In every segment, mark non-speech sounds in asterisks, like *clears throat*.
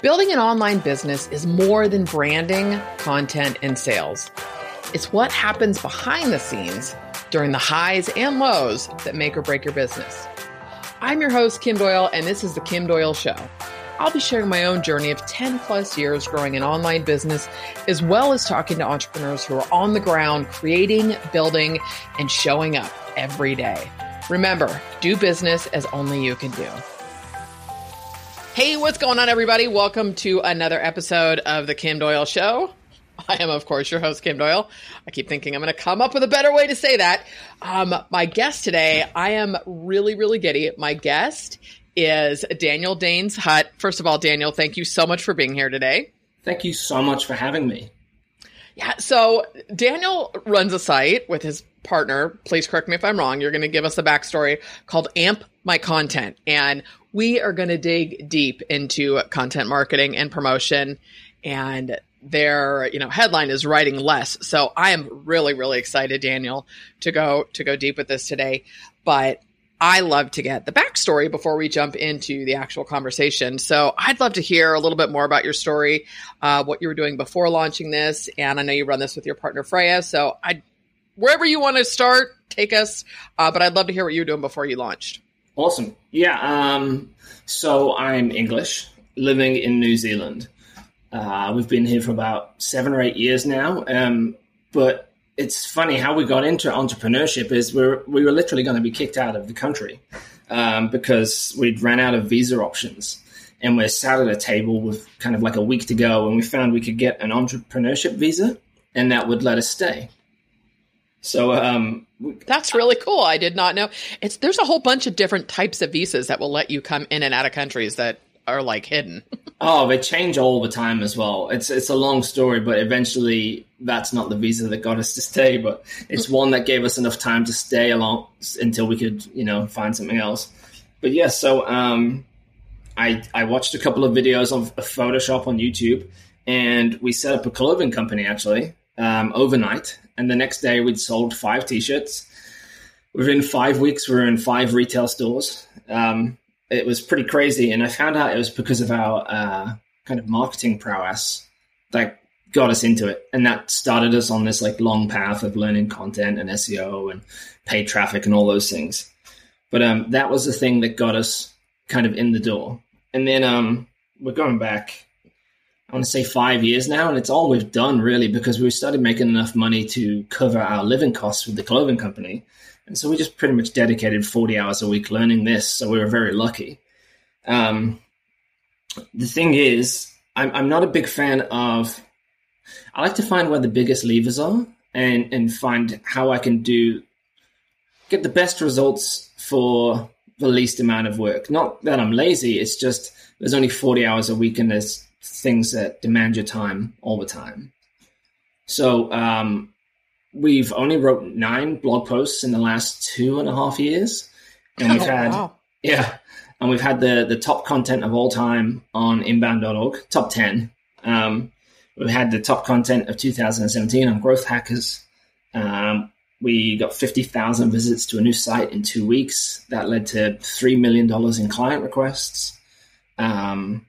Building an online business is more than branding, content, and sales. It's what happens behind the scenes during the highs and lows that make or break your business. I'm your host, Kim Doyle, and this is The Kim Doyle Show. I'll be sharing my own journey of 10 plus years growing an online business, as well as talking to entrepreneurs who are on the ground creating, building, and showing up every day. Remember, do business as only you can do. Hey, what's going on, everybody? Welcome to another episode of The Kim Doyle Show. I am, of course, your host, Kim Doyle. I keep thinking I'm going to come up with a better way to say that. Um, my guest today, I am really, really giddy. My guest is Daniel Daines-Hutt. First of all, Daniel, thank you so much for being here today. Thank you so much for having me. Yeah, so Daniel runs a site with his partner. Please correct me if I'm wrong. You're going to give us the backstory called Amp My Content. And we are going to dig deep into content marketing and promotion and their you know headline is writing less. So i am really really excited daniel to go to go deep with this today. But i love to get the backstory before we jump into the actual conversation. So i'd love to hear a little bit more about your story uh, what you were doing before launching this. And i know you run this with your partner freya. So i wherever you want to start take us uh, but i'd love to hear what you were doing before you launched Awesome. Yeah. Um, so I'm English, living in New Zealand. Uh, we've been here for about seven or eight years now. Um, but it's funny how we got into entrepreneurship is we're, we were literally going to be kicked out of the country um, because we'd ran out of visa options. And we're sat at a table with kind of like a week to go, and we found we could get an entrepreneurship visa, and that would let us stay. So um, that's really cool. I did not know. It's there's a whole bunch of different types of visas that will let you come in and out of countries that are like hidden. *laughs* oh, they change all the time as well. It's it's a long story, but eventually that's not the visa that got us to stay, but it's one that gave us enough time to stay along until we could, you know, find something else. But yeah, so um, I I watched a couple of videos of, of Photoshop on YouTube, and we set up a clothing company actually um, overnight and the next day we'd sold five t-shirts. Within five weeks we were in five retail stores. Um, it was pretty crazy and i found out it was because of our uh, kind of marketing prowess that got us into it and that started us on this like long path of learning content and seo and paid traffic and all those things. But um, that was the thing that got us kind of in the door. And then um, we're going back I want to say five years now, and it's all we've done really because we started making enough money to cover our living costs with the clothing company. And so we just pretty much dedicated 40 hours a week learning this. So we were very lucky. Um, the thing is, I'm, I'm not a big fan of, I like to find where the biggest levers are and, and find how I can do, get the best results for the least amount of work. Not that I'm lazy, it's just there's only 40 hours a week and there's things that demand your time all the time. So um, we've only wrote nine blog posts in the last two and a half years, and we've oh, had wow. yeah, and we've had the the top content of all time on inbound.org, top ten. Um, we had the top content of 2017 on Growth Hackers. Um, we got 50,000 visits to a new site in two weeks. That led to $3 million in client requests. Um,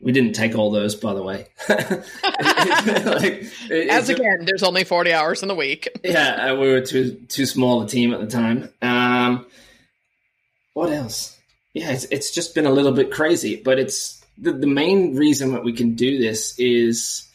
we didn't take all those, by the way. *laughs* like, As again, there's only 40 hours in the week. *laughs* yeah, we were too too small a team at the time. Um, what else? Yeah, it's, it's just been a little bit crazy, but it's the, the main reason that we can do this is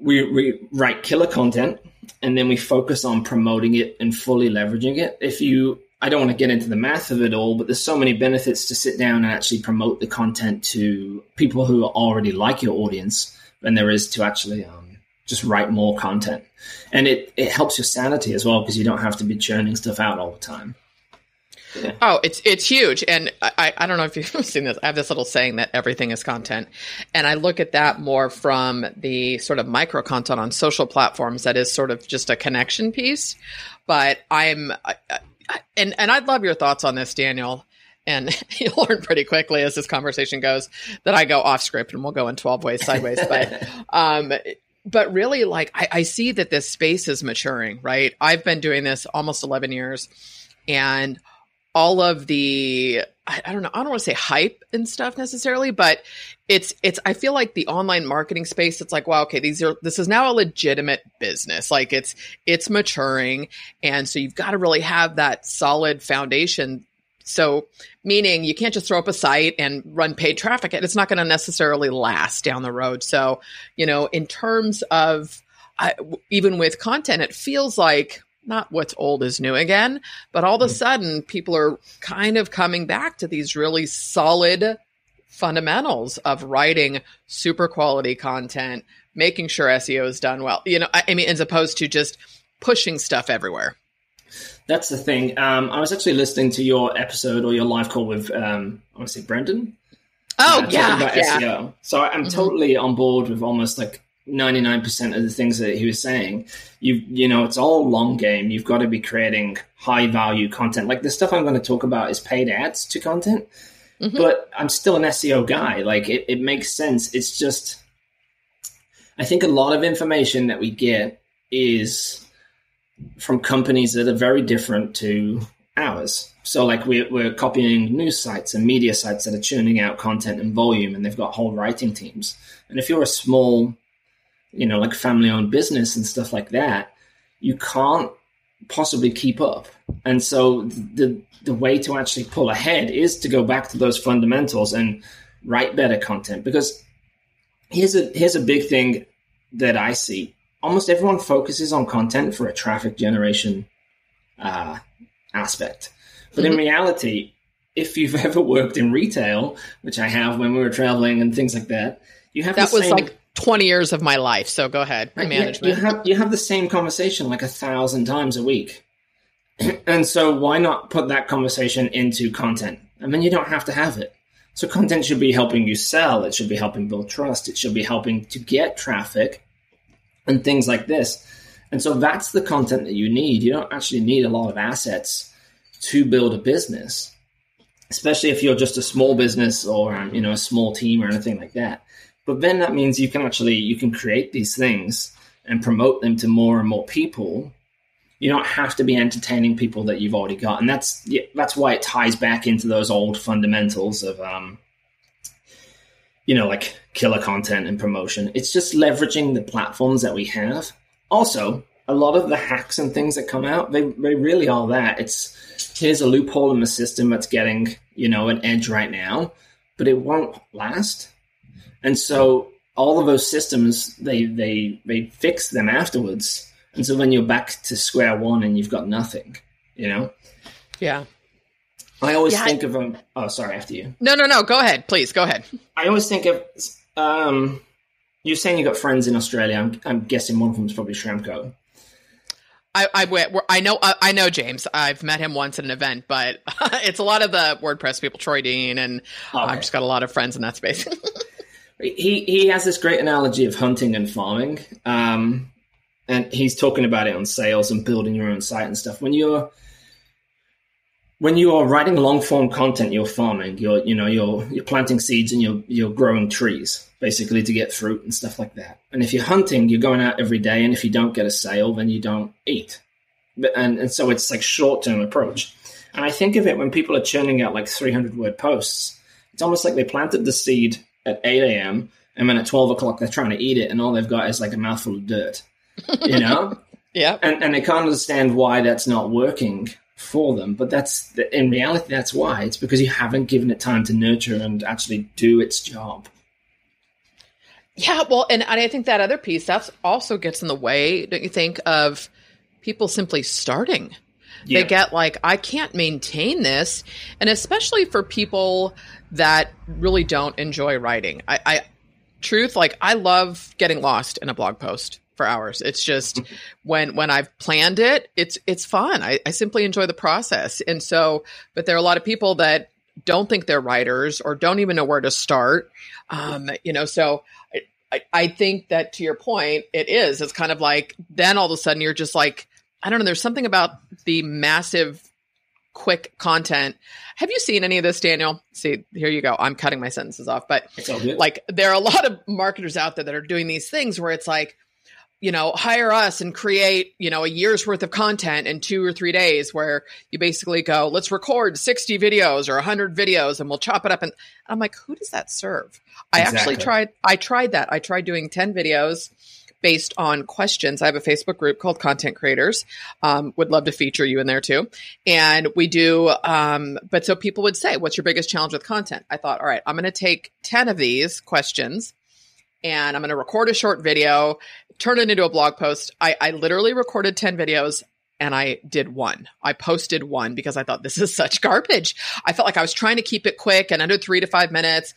we, we write killer content and then we focus on promoting it and fully leveraging it. If you I don't want to get into the math of it all, but there's so many benefits to sit down and actually promote the content to people who already like your audience than there is to actually um, just write more content. And it, it helps your sanity as well because you don't have to be churning stuff out all the time. Yeah. Oh, it's it's huge, and I I don't know if you've *laughs* seen this. I have this little saying that everything is content, and I look at that more from the sort of micro content on social platforms that is sort of just a connection piece. But I'm and and I'd love your thoughts on this, Daniel. And *laughs* you'll learn pretty quickly as this conversation goes that I go off script and we'll go in 12 ways sideways. *laughs* but um, but really like I, I see that this space is maturing, right? I've been doing this almost 11 years and all of the I, don't know, I don't want to say hype and stuff necessarily, but it's it's I feel like the online marketing space, it's like, wow, okay, these are this is now a legitimate business. Like it's it's maturing. And so you've got to really have that solid foundation so, meaning you can't just throw up a site and run paid traffic. And it's not going to necessarily last down the road. So, you know, in terms of I, even with content, it feels like not what's old is new again, but all of a mm-hmm. sudden people are kind of coming back to these really solid fundamentals of writing super quality content, making sure SEO is done well. You know, I, I mean, as opposed to just pushing stuff everywhere. That's the thing. Um, I was actually listening to your episode or your live call with, um, I want to say Brendan. Oh, uh, yeah. About yeah. SEO. So I'm mm-hmm. totally on board with almost like 99% of the things that he was saying. You you know, it's all long game. You've got to be creating high value content. Like the stuff I'm going to talk about is paid ads to content. Mm-hmm. But I'm still an SEO guy. Like it, it makes sense. It's just I think a lot of information that we get is from companies that are very different to ours. So, like, we're, we're copying news sites and media sites that are churning out content and volume, and they've got whole writing teams. And if you're a small, you know, like family owned business and stuff like that, you can't possibly keep up. And so, the, the way to actually pull ahead is to go back to those fundamentals and write better content. Because here's a, here's a big thing that I see almost everyone focuses on content for a traffic generation uh, aspect. But mm-hmm. in reality, if you've *laughs* ever worked in retail, which I have when we were traveling and things like that, you have that was same, like 20 years of my life. So go ahead, right, management. You have, you have the same conversation like a thousand times a week. *clears throat* and so why not put that conversation into content? I mean, you don't have to have it. So content should be helping you sell. It should be helping build trust. It should be helping to get traffic and things like this. And so that's the content that you need. You don't actually need a lot of assets to build a business, especially if you're just a small business or um, you know a small team or anything like that. But then that means you can actually you can create these things and promote them to more and more people. You don't have to be entertaining people that you've already got, and that's that's why it ties back into those old fundamentals of um, you know, like killer content and promotion. It's just leveraging the platforms that we have. Also, a lot of the hacks and things that come out, they, they really are that. It's here's a loophole in the system that's getting, you know, an edge right now, but it won't last. And so all of those systems, they they they fix them afterwards. And so when you're back to square one and you've got nothing, you know? Yeah. I always yeah, think I, of them. Oh, sorry, after you. No, no, no. Go ahead, please. Go ahead. I always think of. Um, you're saying you got friends in Australia. I'm, I'm guessing one of them is probably Schramko. I, I, I know I know James. I've met him once at an event, but *laughs* it's a lot of the WordPress people, Troy Dean, and okay. I've just got a lot of friends in that space. *laughs* he he has this great analogy of hunting and farming, um, and he's talking about it on sales and building your own site and stuff. When you're when you are writing long form content, you're farming. You're you know you're you're planting seeds and you're you're growing trees basically to get fruit and stuff like that. And if you're hunting, you're going out every day, and if you don't get a sale, then you don't eat. But, and and so it's like short term approach. And I think of it when people are churning out like 300 word posts. It's almost like they planted the seed at 8 a.m. and then at 12 o'clock they're trying to eat it, and all they've got is like a mouthful of dirt. You know. *laughs* yeah. And and they can't understand why that's not working for them. But that's in reality, that's why. It's because you haven't given it time to nurture and actually do its job. Yeah, well, and I think that other piece that also gets in the way, don't you think, of people simply starting? Yeah. They get like, I can't maintain this, and especially for people that really don't enjoy writing. I, I truth, like I love getting lost in a blog post for hours. It's just mm-hmm. when when I've planned it, it's it's fun. I, I simply enjoy the process. And so, but there are a lot of people that don't think they're writers or don't even know where to start. Um, you know, so I, I think that to your point, it is. It's kind of like then all of a sudden you're just like, I don't know. There's something about the massive quick content. Have you seen any of this, Daniel? See, here you go. I'm cutting my sentences off, but like there are a lot of marketers out there that are doing these things where it's like, you know, hire us and create, you know, a year's worth of content in two or three days where you basically go, let's record 60 videos or 100 videos and we'll chop it up. And I'm like, who does that serve? I actually tried, I tried that. I tried doing 10 videos based on questions. I have a Facebook group called Content Creators. Um, would love to feature you in there too. And we do, um, but so people would say, what's your biggest challenge with content? I thought, all right, I'm going to take 10 of these questions and I'm going to record a short video, turn it into a blog post. I, I literally recorded 10 videos and I did one. I posted one because I thought this is such garbage. I felt like I was trying to keep it quick and under three to five minutes.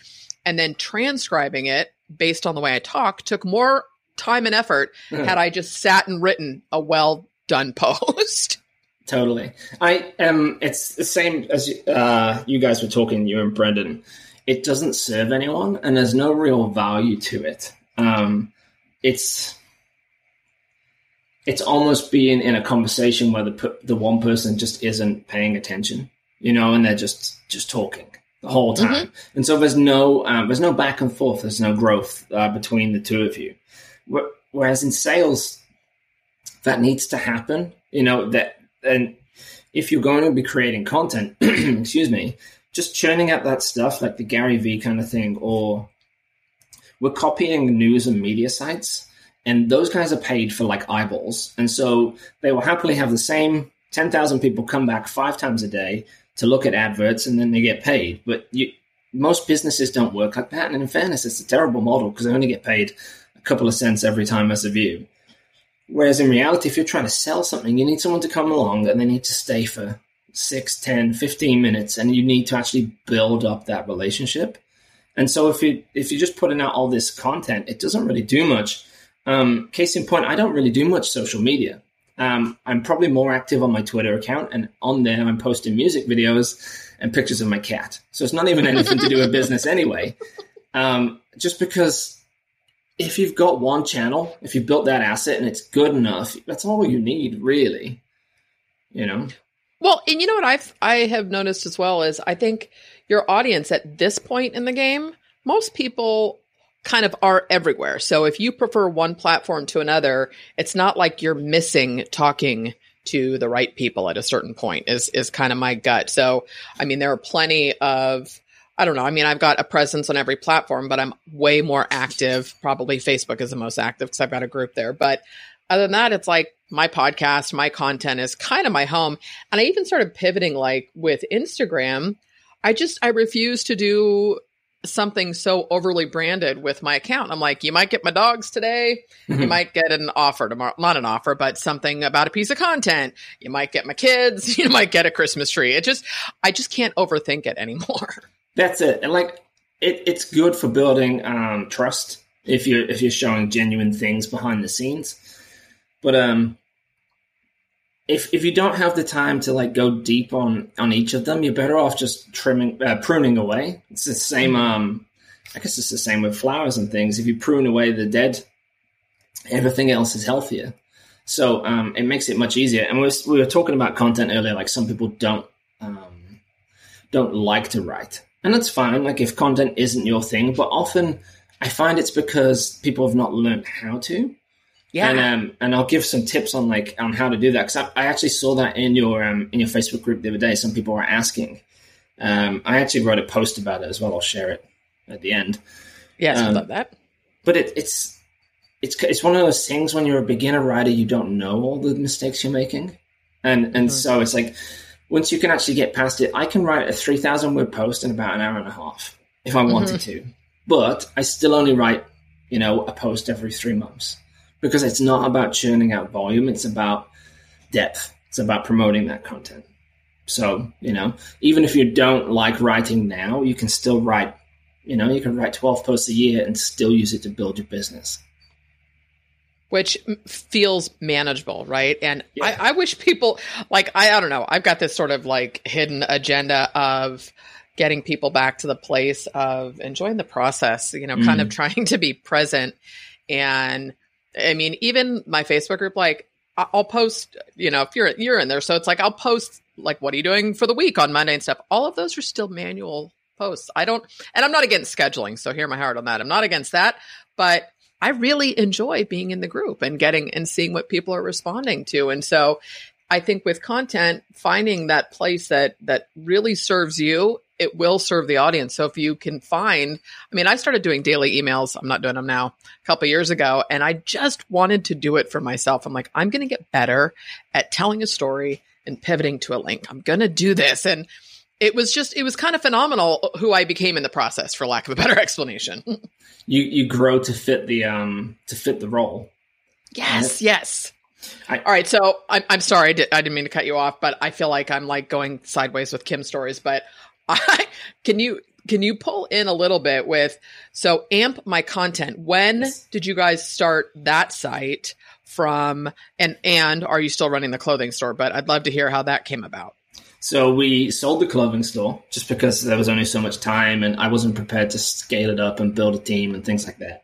And then transcribing it based on the way I talk took more time and effort had I just sat and written a well done post. *laughs* Totally. I um it's the same as uh, you guys were talking, you and Brendan it doesn't serve anyone and there's no real value to it. Um, it's it's almost being in a conversation where the the one person just isn't paying attention, you know, and they're just just talking the whole time, mm-hmm. and so there's no um, there's no back and forth, there's no growth uh, between the two of you. Whereas in sales, that needs to happen, you know, that and if you're going to be creating content, *clears throat* excuse me, just churning out that stuff like the Gary Vee kind of thing, or we're copying news and media sites, and those guys are paid for like eyeballs, and so they will happily have the same ten thousand people come back five times a day to look at adverts, and then they get paid. But you, most businesses don't work like that, and in fairness, it's a terrible model because they only get paid couple of cents every time as a view. Whereas in reality, if you're trying to sell something, you need someone to come along and they need to stay for 6, 10, 15 minutes, and you need to actually build up that relationship. And so if you if you're just putting out all this content, it doesn't really do much. Um, case in point, I don't really do much social media. Um, I'm probably more active on my Twitter account, and on there I'm posting music videos and pictures of my cat. So it's not even anything to do with business anyway. Um, just because if you've got one channel, if you've built that asset and it's good enough, that's all you need, really. You know. Well, and you know what I've I have noticed as well is I think your audience at this point in the game, most people kind of are everywhere. So if you prefer one platform to another, it's not like you're missing talking to the right people at a certain point is is kind of my gut. So I mean there are plenty of I don't know. I mean, I've got a presence on every platform, but I'm way more active. Probably Facebook is the most active because I've got a group there. But other than that, it's like my podcast, my content is kind of my home. And I even started pivoting like with Instagram. I just, I refuse to do something so overly branded with my account. I'm like, you might get my dogs today. Mm-hmm. You might get an offer tomorrow. Not an offer, but something about a piece of content. You might get my kids. *laughs* You might get a Christmas tree. It just, I just can't overthink it anymore. *laughs* That's it. And like, it, it's good for building um, trust if you're if you're showing genuine things behind the scenes. But um, if if you don't have the time to like go deep on on each of them, you're better off just trimming uh, pruning away. It's the same. Mm-hmm. Um, I guess it's the same with flowers and things. If you prune away the dead, everything else is healthier. So um, it makes it much easier. And we were, we were talking about content earlier. Like some people don't um, don't like to write, and that's fine. Like if content isn't your thing, but often I find it's because people have not learned how to. Yeah. And um, and I'll give some tips on like on how to do that because I, I, actually saw that in your um in your Facebook group the other day. Some people were asking. Um, I actually wrote a post about it as well. I'll share it at the end. Yes, um, I love that. But it, it's it's it's one of those things when you're a beginner writer, you don't know all the mistakes you're making, and and mm-hmm. so it's like once you can actually get past it, I can write a three thousand word post in about an hour and a half if I wanted mm-hmm. to, but I still only write you know a post every three months because it's not about churning out volume, it's about depth. It's about promoting that content. So, you know, even if you don't like writing now, you can still write, you know, you can write 12 posts a year and still use it to build your business. Which feels manageable, right? And yeah. I, I wish people, like, I, I don't know, I've got this sort of like hidden agenda of, getting people back to the place of enjoying the process, you know, mm. kind of mm-hmm. trying *laughs* to be present and I mean, even my Facebook group, like I'll post, you know, if you're you're in there, so it's like I'll post like what are you doing for the week on Monday and stuff. All of those are still manual posts. I don't, and I'm not against scheduling. So hear my heart on that. I'm not against that, but I really enjoy being in the group and getting and seeing what people are responding to. And so I think with content, finding that place that that really serves you, it will serve the audience. So if you can find, I mean, I started doing daily emails. I'm not doing them now. A couple years ago, and I just wanted to do it for myself. I'm like, I'm going to get better at telling a story and pivoting to a link. I'm going to do this, and it was just it was kind of phenomenal who I became in the process, for lack of a better *laughs* explanation. you you grow to fit the um to fit the role. Yes, yes. I, All right, so I'm I'm sorry I, did, I didn't mean to cut you off, but I feel like I'm like going sideways with Kim stories. But *laughs* I can you can you pull in a little bit with so amp my content when did you guys start that site from and and are you still running the clothing store but i'd love to hear how that came about so we sold the clothing store just because there was only so much time and i wasn't prepared to scale it up and build a team and things like that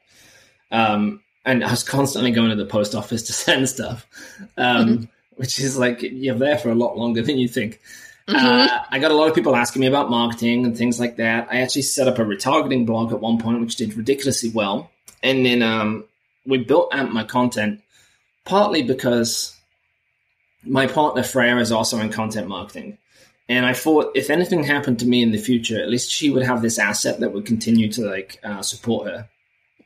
um, and i was constantly going to the post office *laughs* to send stuff um, mm-hmm. which is like you're there for a lot longer than you think Mm-hmm. Uh, I got a lot of people asking me about marketing and things like that. I actually set up a retargeting blog at one point, which did ridiculously well. And then um, we built Amp My Content partly because my partner Freya is also in content marketing. And I thought if anything happened to me in the future, at least she would have this asset that would continue to like uh, support her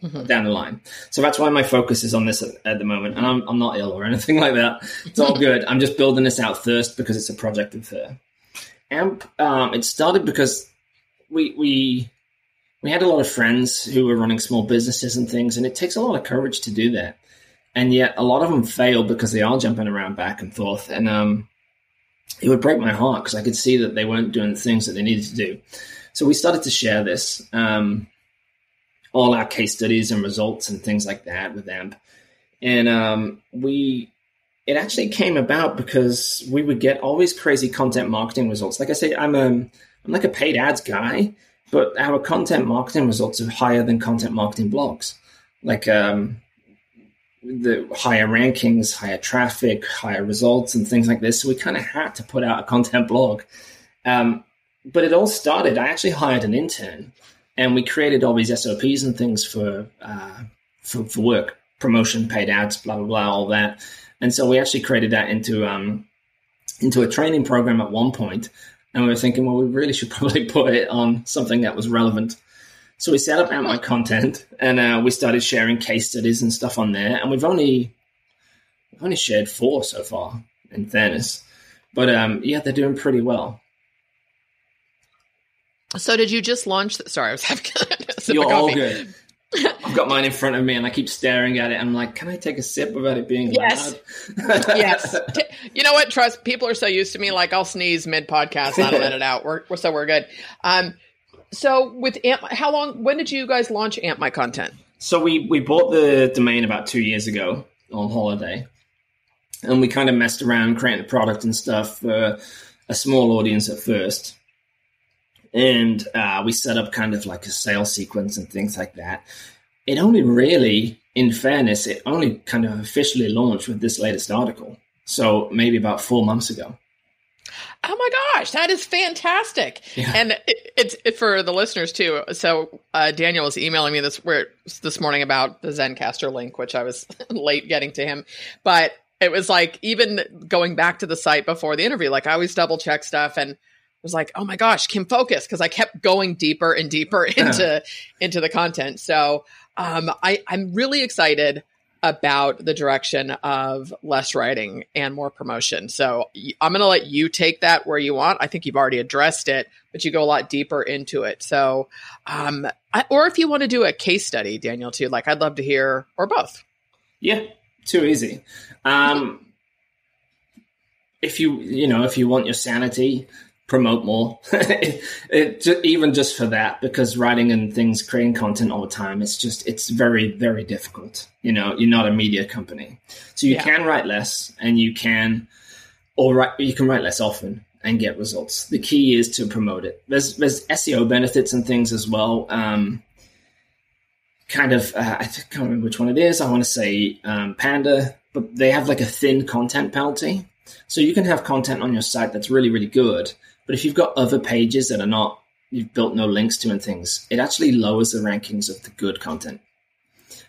mm-hmm. down the line. So that's why my focus is on this at, at, the moment. And I'm, I'm not ill or anything *laughs* like that. It's all good. I'm just building this out first because it's a project of her. AMP, um, it started because we we we had a lot of friends who were running small businesses and things, and it takes a lot of courage to do that. And yet, a lot of them fail because they are jumping around back and forth, and um, it would break my heart because I could see that they weren't doing the things that they needed to do. So we started to share this, um, all our case studies and results and things like that with AMP, and um, we it actually came about because we would get all these crazy content marketing results. Like I say, I'm a, I'm like a paid ads guy, but our content marketing results are higher than content marketing blogs. Like um, the higher rankings, higher traffic, higher results, and things like this. So we kind of had to put out a content blog. Um, but it all started. I actually hired an intern, and we created all these SOPs and things for uh, for, for work, promotion, paid ads, blah blah blah, all that. And so we actually created that into um, into a training program at one point. point, and we were thinking, well, we really should *laughs* probably put it on something that was relevant. So we set up My Content, and uh, we started sharing case studies and stuff on there. And we've only we've only shared four so far, in fairness, but um, yeah, they're doing pretty well. So did you just launch? The, sorry, I was *laughs* having. You're all good. I've got mine in front of me and I keep staring at it. I'm like, can I take a sip without it being yes. loud? *laughs* yes. *laughs* You know what? Trust people are so used to me. Like I'll sneeze mid podcast. I don't edit out. We're so we're good. Um, so with Amp, how long? When did you guys launch Amp My Content? So we we bought the domain about two years ago on holiday, and we kind of messed around creating the product and stuff for a small audience at first and uh, we set up kind of like a sales sequence and things like that. It only really, in fairness, it only kind of officially launched with this latest article. So maybe about four months ago. Oh my gosh, that is fantastic! Yeah. And it, it's it, for the listeners too. So uh, Daniel was emailing me this where this morning about the Zencastr link, which I was *laughs* late getting to him, but it was like even going back to the site before the interview, like I always double check stuff and was like, oh my gosh, Kim focus because I kept going deeper and deeper *laughs* into into the content. So um, I, I'm really excited about the direction of less writing and more promotion. So I'm going to let you take that where you want. I think you've already addressed it, but you go a lot deeper into it. So, um, I, or if you want to do a case study, Daniel, too, like I'd love to hear, or both. Yeah, too easy. Um, if you, you know, if you want your sanity, promote more. *laughs* it, it, even just for that, because writing and things, creating content all the time, it's just it's very very difficult. You know, you're not a media company, so you yeah. can write less, and you can, or write, you can write less often and get results. The key is to promote it. There's there's SEO benefits and things as well. Um, kind of, uh, I can't remember which one it is. I want to say um, Panda, but they have like a thin content penalty. So you can have content on your site that's really, really good, but if you've got other pages that are not, you've built no links to and things, it actually lowers the rankings of the good content.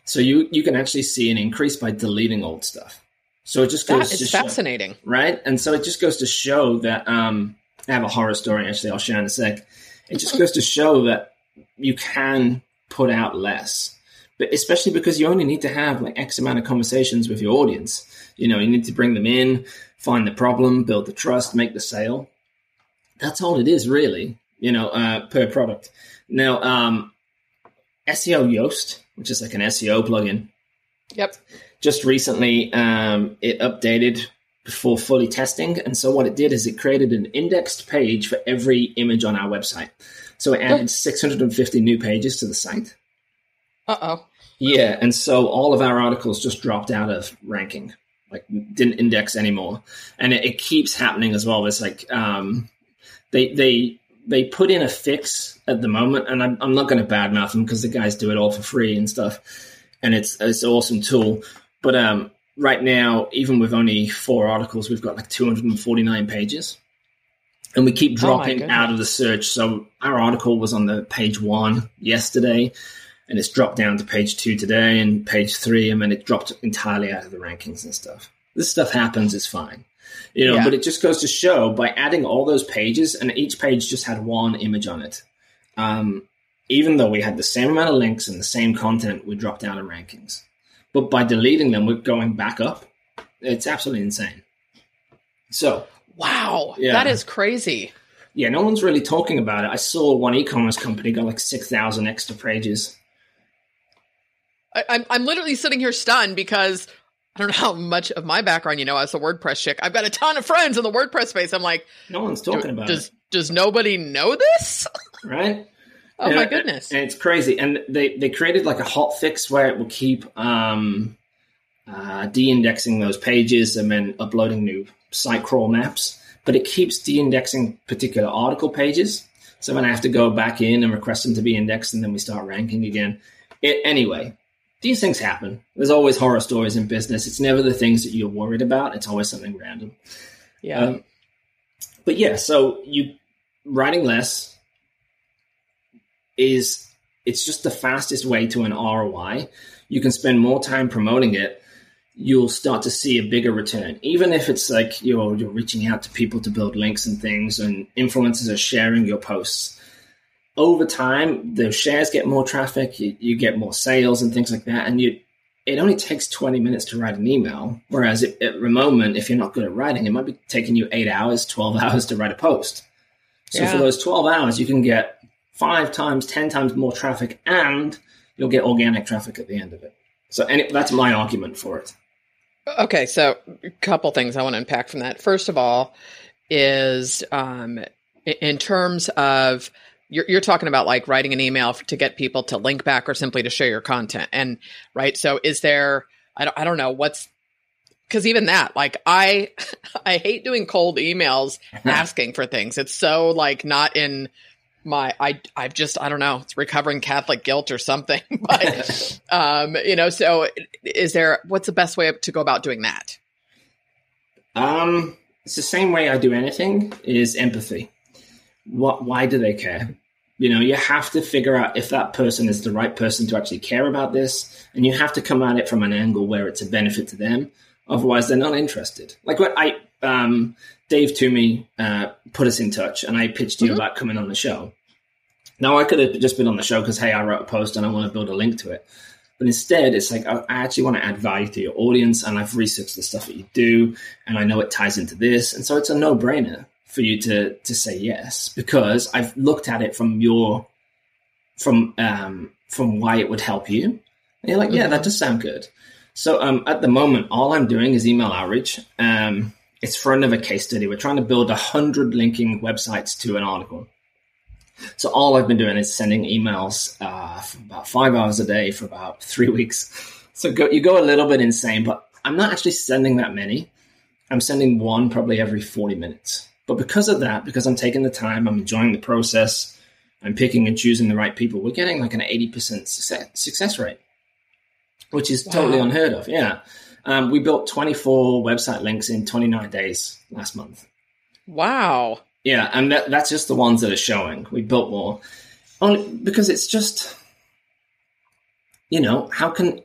So you you can actually see an increase by deleting old stuff. So it just goes That to is show- fascinating. right? And so it just goes to show that um, I have a horror story actually. I'll share in a sec. It just goes to show that you can put out less, but especially because you only need to have like X amount of conversations with your audience. You know, you need to bring them in, find the problem, build the trust, make the sale. That's all it is, really. You know, uh, per product. Now, um, SEO Yoast, which is like an SEO plugin, Yep. just recently um, it updated before fully testing and so what it did is it created an indexed page for every image on our website so it added 650 new pages to the site Uh oh. yeah and so all of our articles just dropped out of ranking like didn't index anymore and it, it keeps happening as well it's like um, they they they put in a fix at the moment and i'm, I'm not going to badmouth them because the guys do it all for free and stuff and it's it's an awesome tool but um, right now even with only four articles we've got like 249 pages and we keep Oh dropping goodness. out of the search so our article was on the page one yesterday and it's dropped down to page two today and page three, and then it dropped entirely out of the rankings and stuff. This stuff happens, it's fine. You know, Yeah. but it just goes to show by adding all those pages, and each page just had one image on it. Um, even though we had the same amount of links and the same content, we dropped down in rankings. But by deleting them, we're going back up. It's absolutely insane. So, Wow. Yeah. That is crazy. yeah, no one's really talking about it. I saw one e-commerce company got like six thousand extra pages. I, I'm I'm literally sitting here stunned because I don't know how much of my background you know as a WordPress chick. I've got a ton of friends in the WordPress space. I'm like, No one's talking about does does nobody know this? *laughs* right? Oh Yeah, my goodness. And it's crazy. And they, they created like a hot fix where it will keep um, uh, de-indexing those pages and then uploading new site crawl maps. But it keeps de-indexing particular article pages. So then I have to go back in and request them to be indexed, and then we start ranking again. It, anyway, these things happen. There's always horror stories in business. It's never the things that you're worried about. It's always something random. Yeah. Um, but yeah, so you writing less is it's just the fastest way to an ROI. You can spend more time promoting it. You'll start to see a bigger return, even if it's like you're you're reaching out to people to build links and things, and influencers are sharing your posts. Over time, the shares get more traffic. You, you get more sales and things like that, and you. It only takes twenty minutes to write an email, whereas at, at the moment, if you're not good at writing, it might be taking you eight hours, twelve *laughs* hours to write a post. So Yeah. for those 12 hours, you can get five times, 10 times more traffic and you'll get organic traffic at the end of it. So any, that's my argument for it. Okay, so a couple things I want to unpack from that. First of all, is um, in terms of you're, you're talking about like writing an email f- to get people to link back or simply to share your content, and right. So, is there? I don't, I don't know what's because even that, like I, *laughs* I hate doing cold emails *laughs* asking for things. It's so like not in my I I've just I don't know it's recovering Catholic guilt or something. *laughs* But um, you know, so is there what's the best way to go about doing that? Um, it's the same way I do anything is empathy. What, why do they care? You know, you have to figure out if that person is the right person to actually care about this, and you have to come at it from an angle where it's a benefit to them. Otherwise, they're not interested. Like what I, um, Dave Toomey uh, put us in touch, and I pitched you Mhm. about coming on the show. Now I could have just been on the show because hey, I wrote a post and I want to build a link to it. But instead, it's like I I actually want to add value to your audience, and I've researched the stuff that you do, and I know it ties into this, and so it's a no-brainer for you to to say yes because I've looked at it from your from um, from why it would help you. And you're like, yeah, that does sound good. So um, at the moment, all I'm doing is email outreach. Um, it's for another case study. We're trying to build a hundred linking websites to an article. So all I've been doing is sending emails uh, for about five hours a day for about *laughs* three weeks. So go, you go a little bit insane, but I'm not actually sending that many. I'm sending one probably every 40 minutes. But because of that, because I'm taking the time, I'm enjoying the process, I'm picking and choosing the right people, we're getting like an 80% success, success rate, which is totally unheard of. Yeah. Um, we built 24 website links in 29 days last month. Wow. Yeah, and that, that's just the ones that are showing. We built more only because it's just, you know, how can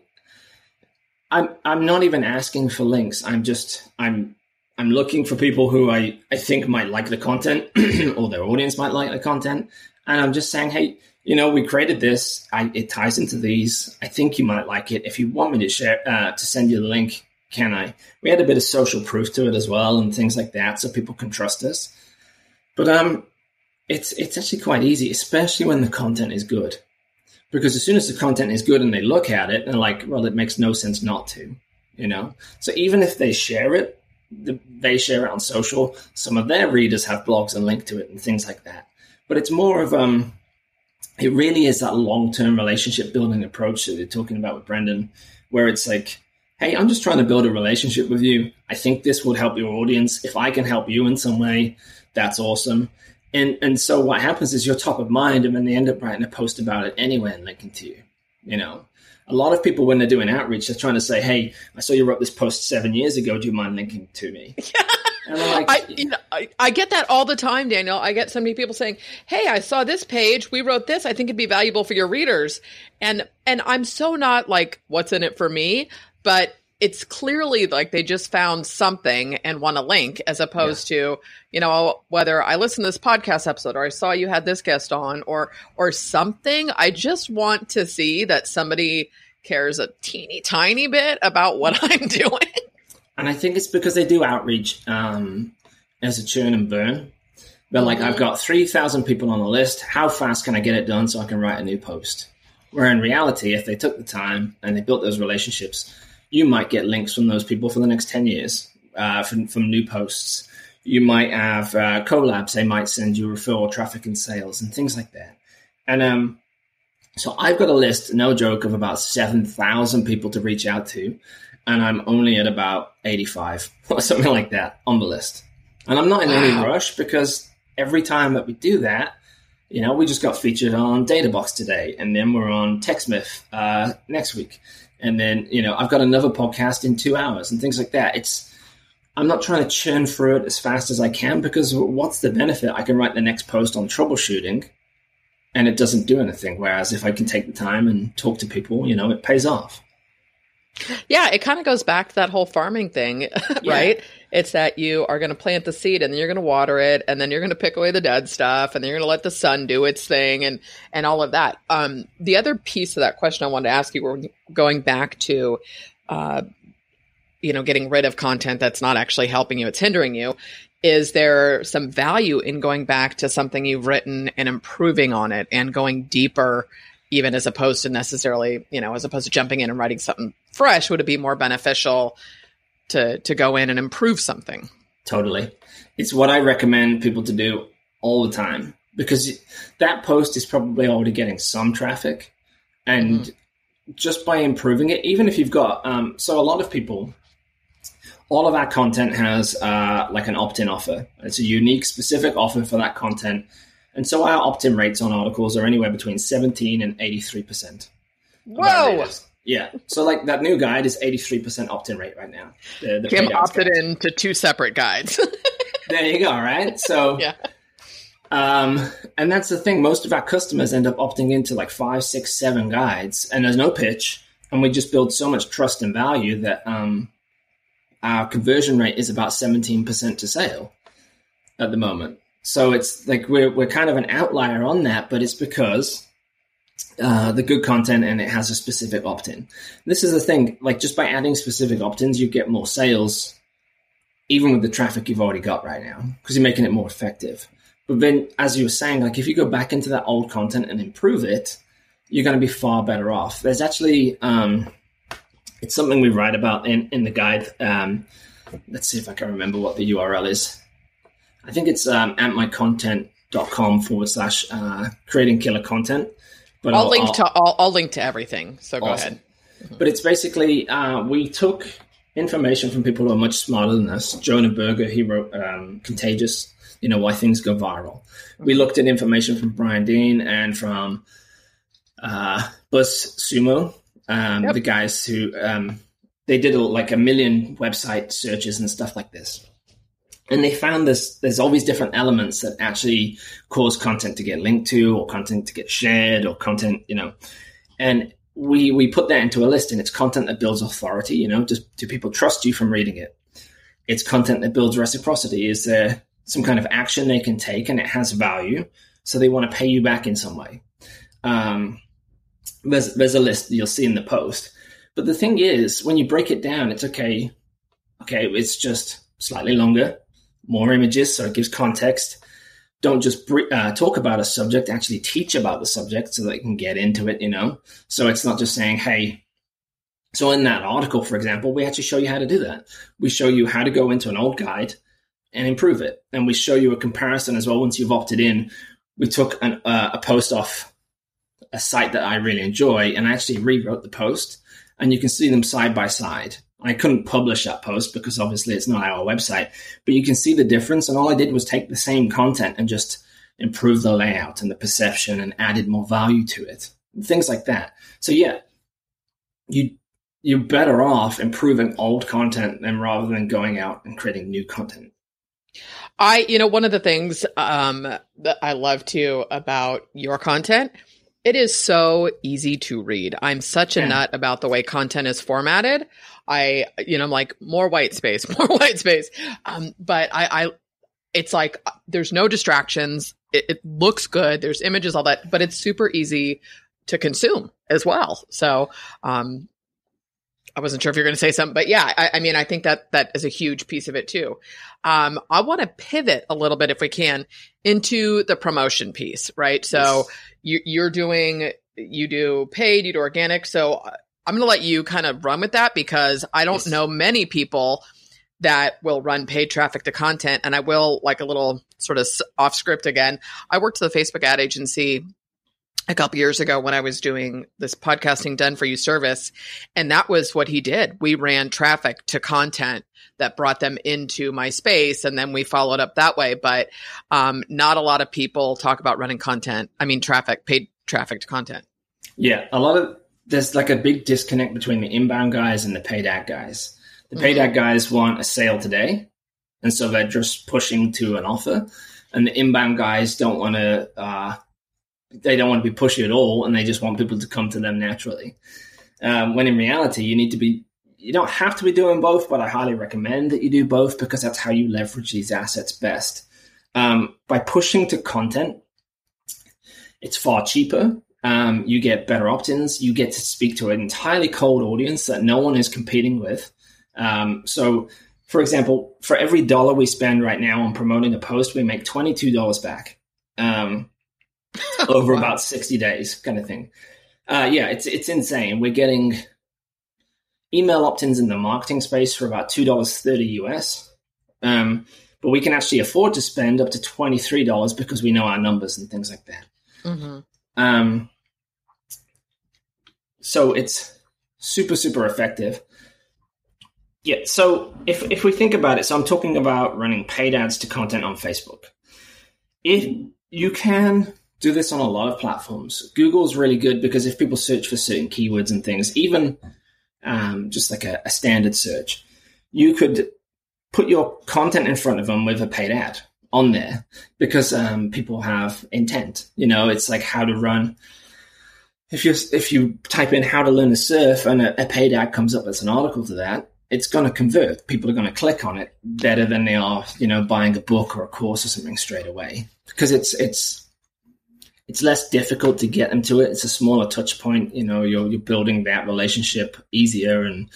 I'm I'm not even asking for links. I'm just I'm I'm looking for people who I, I think might like the content *clears throat* or their audience might like the content. And I'm just saying, hey, you know, we created this. I, it ties into these. I think you might like it. If you want me to share, uh, to send you the link, can I? We had a bit of social proof to it as well and things like that, so people can trust us. But um, it's it's actually quite easy, especially when the content is good, because as soon as the content is good and they look at it, they're like, well, it makes no sense not to, you know. So even if they share it, they share it on social. Some of their readers have blogs and link to it and things like that. But it's more of um, it really is that long term relationship building approach that you're talking about with Brendan, where it's like, hey, I'm just trying to build a relationship with you. I think this would help your audience. If I can help you in some way, that's awesome. And and so what happens is you're top of mind, and then they end up writing a post about it anyway and linking to you. You know, a lot of people when they're doing outreach, they're trying to say, "Hey, I saw you wrote this post seven years ago. Do you mind linking to me?" *laughs* Yeah. Like, I, you know, I, I, get that all the time, Daniel. I get so many people saying, "Hey, I saw this page. We wrote this. I think it'd be valuable for your readers." And and I'm so not like, "What's in it for me?" But it's clearly like they just found something and want a link as opposed yeah. to you know whether i listened to this podcast episode or i saw you had this guest on or or something. I just want to see that somebody cares a teeny tiny bit about what *laughs* i'm doing. And i think it's because they do outreach um, as a churn and burn. They're like i've mm-hmm. got 3000 people on the list. How fast can i get it done so i can write a new post? Where in reality if they took the time and they built those relationships you might get links from those people for the next 10 years uh, from, from new posts. You might have uh, collabs, they might send you referral traffic and sales and things like that. And um, so I've got a list, no joke, of about 7,000 people to reach out to. And I'm only at about 85 *laughs* or something like that on the list. And I'm not in wow. any rush because every time that we do that, you know, we just got featured on Databox today, and then we're on TechSmith uh, next week and then you know I've got another podcast in two hours and things like that. It's I'm not trying to churn through it as fast as I can because what's the benefit? I can write the next post on troubleshooting, and it doesn't do anything. Whereas if I can take the time and talk to people, you know, it pays off. Yeah, it kind of goes back to that whole farming thing, *laughs* right? It's that you are going to plant the seed and then you're going to water it and then you're going to pick away the dead stuff and then you're going to let the sun do its thing and and all of that. Um, the other piece of that question I wanted to ask you, we're going back to, uh, you know, getting rid of content that's not actually helping you; it's hindering you. Is there some value in going back to something you've written and improving on it and going deeper? even as opposed to necessarily, you know, as opposed to jumping in and writing something fresh, would it be more beneficial to to go in and improve something? Totally. It's what I recommend people to do all the time because that post is probably already getting some traffic and mm-hmm. just by improving it even if you've got um, so a lot of people all of our content has uh, like an opt-in offer it's a unique specific offer for that content and so our opt-in rates on articles are anywhere between 17 and 83%. Whoa! Yeah. So like that new guide is 83% opt-in rate right now. The, the Kim opted guide. into two separate guides. *laughs* there you go, right? So yeah. Um, and that's the thing. Most of our customers end up opting into like five, six, seven guides, and there's no pitch, and we just build so much trust and value that um, our conversion rate is about 17% to sale at the moment. So it's like we're we're kind of an outlier on that, but it's because uh, the good content and it has a specific opt-in. This is the thing, like just by adding specific opt-ins, you get more sales, even with the traffic you've already got right now, because you're making it more effective. But then, as you were saying, like if you go back into that old content and improve it, you're going to be far better off. There's actually um, it's something we write about in in the guide. Um, let's see if I can remember what the URL is. I think it's um, ampmycontent.com forward slash uh, creating killer content. But I'll, I'll link I'll, to I'll, I'll, link to everything. So go ahead. But it's basically uh, we took information from people who are much smarter than us. Jonah Berger, he wrote um, Contagious. You know why things go viral. We looked at information from Brian Dean and from uh, Sumo, um, yep. the guys who um, they did like a million website searches and stuff like this and they found this there's these different elements that actually cause content to get linked to or content to get shared or content you know. And we we put that into a list and it's content that builds authority you know. Just do people trust you from reading it? It's content that builds reciprocity. Is there some kind of action they can take and it has value so they want to pay you back in some way? Um, there's there's a list you'll see in the post. But the thing is when you break it down it's okay. Okay it's just slightly longer more images so it gives context don't just uh, talk about a subject, actually teach about the subject so they can get into it, you know? So it's not just saying, hey, so in that article, for example, we actually show you how to do that. We show you how to go into an old guide and improve it. And we show you a comparison as well. Once you've opted in, we took an, uh, a post off a site that I really enjoy and I actually rewrote the post and you can see them side by side. I couldn't publish that post because obviously it's not our website, but you can see the difference. And all I did was take the same content and just improve the layout and the perception and added more value to it. Things like that. So yeah, you you're better off improving old content than rather than going out and creating new content. I, you know, one of the things um, that I love too about your content, it is so easy to read. I'm such a yeah. nut about the way content is formatted. I, you know, I'm like more white space, *laughs* more white space. Um, but I, I, it's like there's no distractions. It, it looks good. There's images, all that, but it's super easy to consume as well. So, um, I wasn't sure if you're going to say something, but yeah, I, I, mean, I think that that is a huge piece of it too. Um, I want to pivot a little bit, if we can, into the promotion piece, right? So you, you're doing, you do paid, you do organic. So I'm going to let you kind of run with that because I don't yes. know many people that will run paid traffic to content. And I will, like a little sort of off script again. I worked at the Facebook ad agency a couple years ago when I was doing this podcasting done for you service. And that was what he did. We ran traffic to content that brought them into my space. And then we followed up that way. But um, not a lot of people talk about running content. I mean, traffic, paid traffic to content. Yeah. A lot of there's like a big disconnect between the inbound guys and the paid ad guys. The paid mm-hmm. ad guys want a sale today, and so they're just pushing to an offer. And the inbound guys don't want to. Uh, they don't want to be pushy at all, and they just want people to come to them naturally. Um, when in reality, you need to be. You don't have to be doing both, but I highly recommend that you do both because that's how you leverage these assets best. Um, by pushing to content, it's far cheaper um, you get better opt-ins. You get to speak to an entirely cold audience that no one is competing with. Um, so, for example, for every dollar we spend right now on promoting a post, we make twenty-two dollars back um, *laughs* over wow. about sixty days, kind of thing. Uh, yeah, it's it's insane. We're getting email opt-ins in the marketing space for about two dollars thirty US. Um, but we can actually afford to spend up to twenty three dollars because we know our numbers and things like that. Mm-hmm. Um, so it's super, super effective. Yeah. So if, if we think about it, so I'm talking about running paid ads to content on Facebook. If you can do this on a lot of platforms, Google's really good because if people search for certain keywords and things, even um, just like a, a standard search, you could put your content in front of them with a paid ad on there because um, people have intent. You know, it's like how to run. If you if you type in how to learn to surf and a, a paid ad comes up as an article to that, it's going to convert. People are going to click on it better than they are, you know, buying a book or a course or something straight away because it's it's it's less difficult to get them to it. It's a smaller touch point. You know, you're you're building that relationship easier and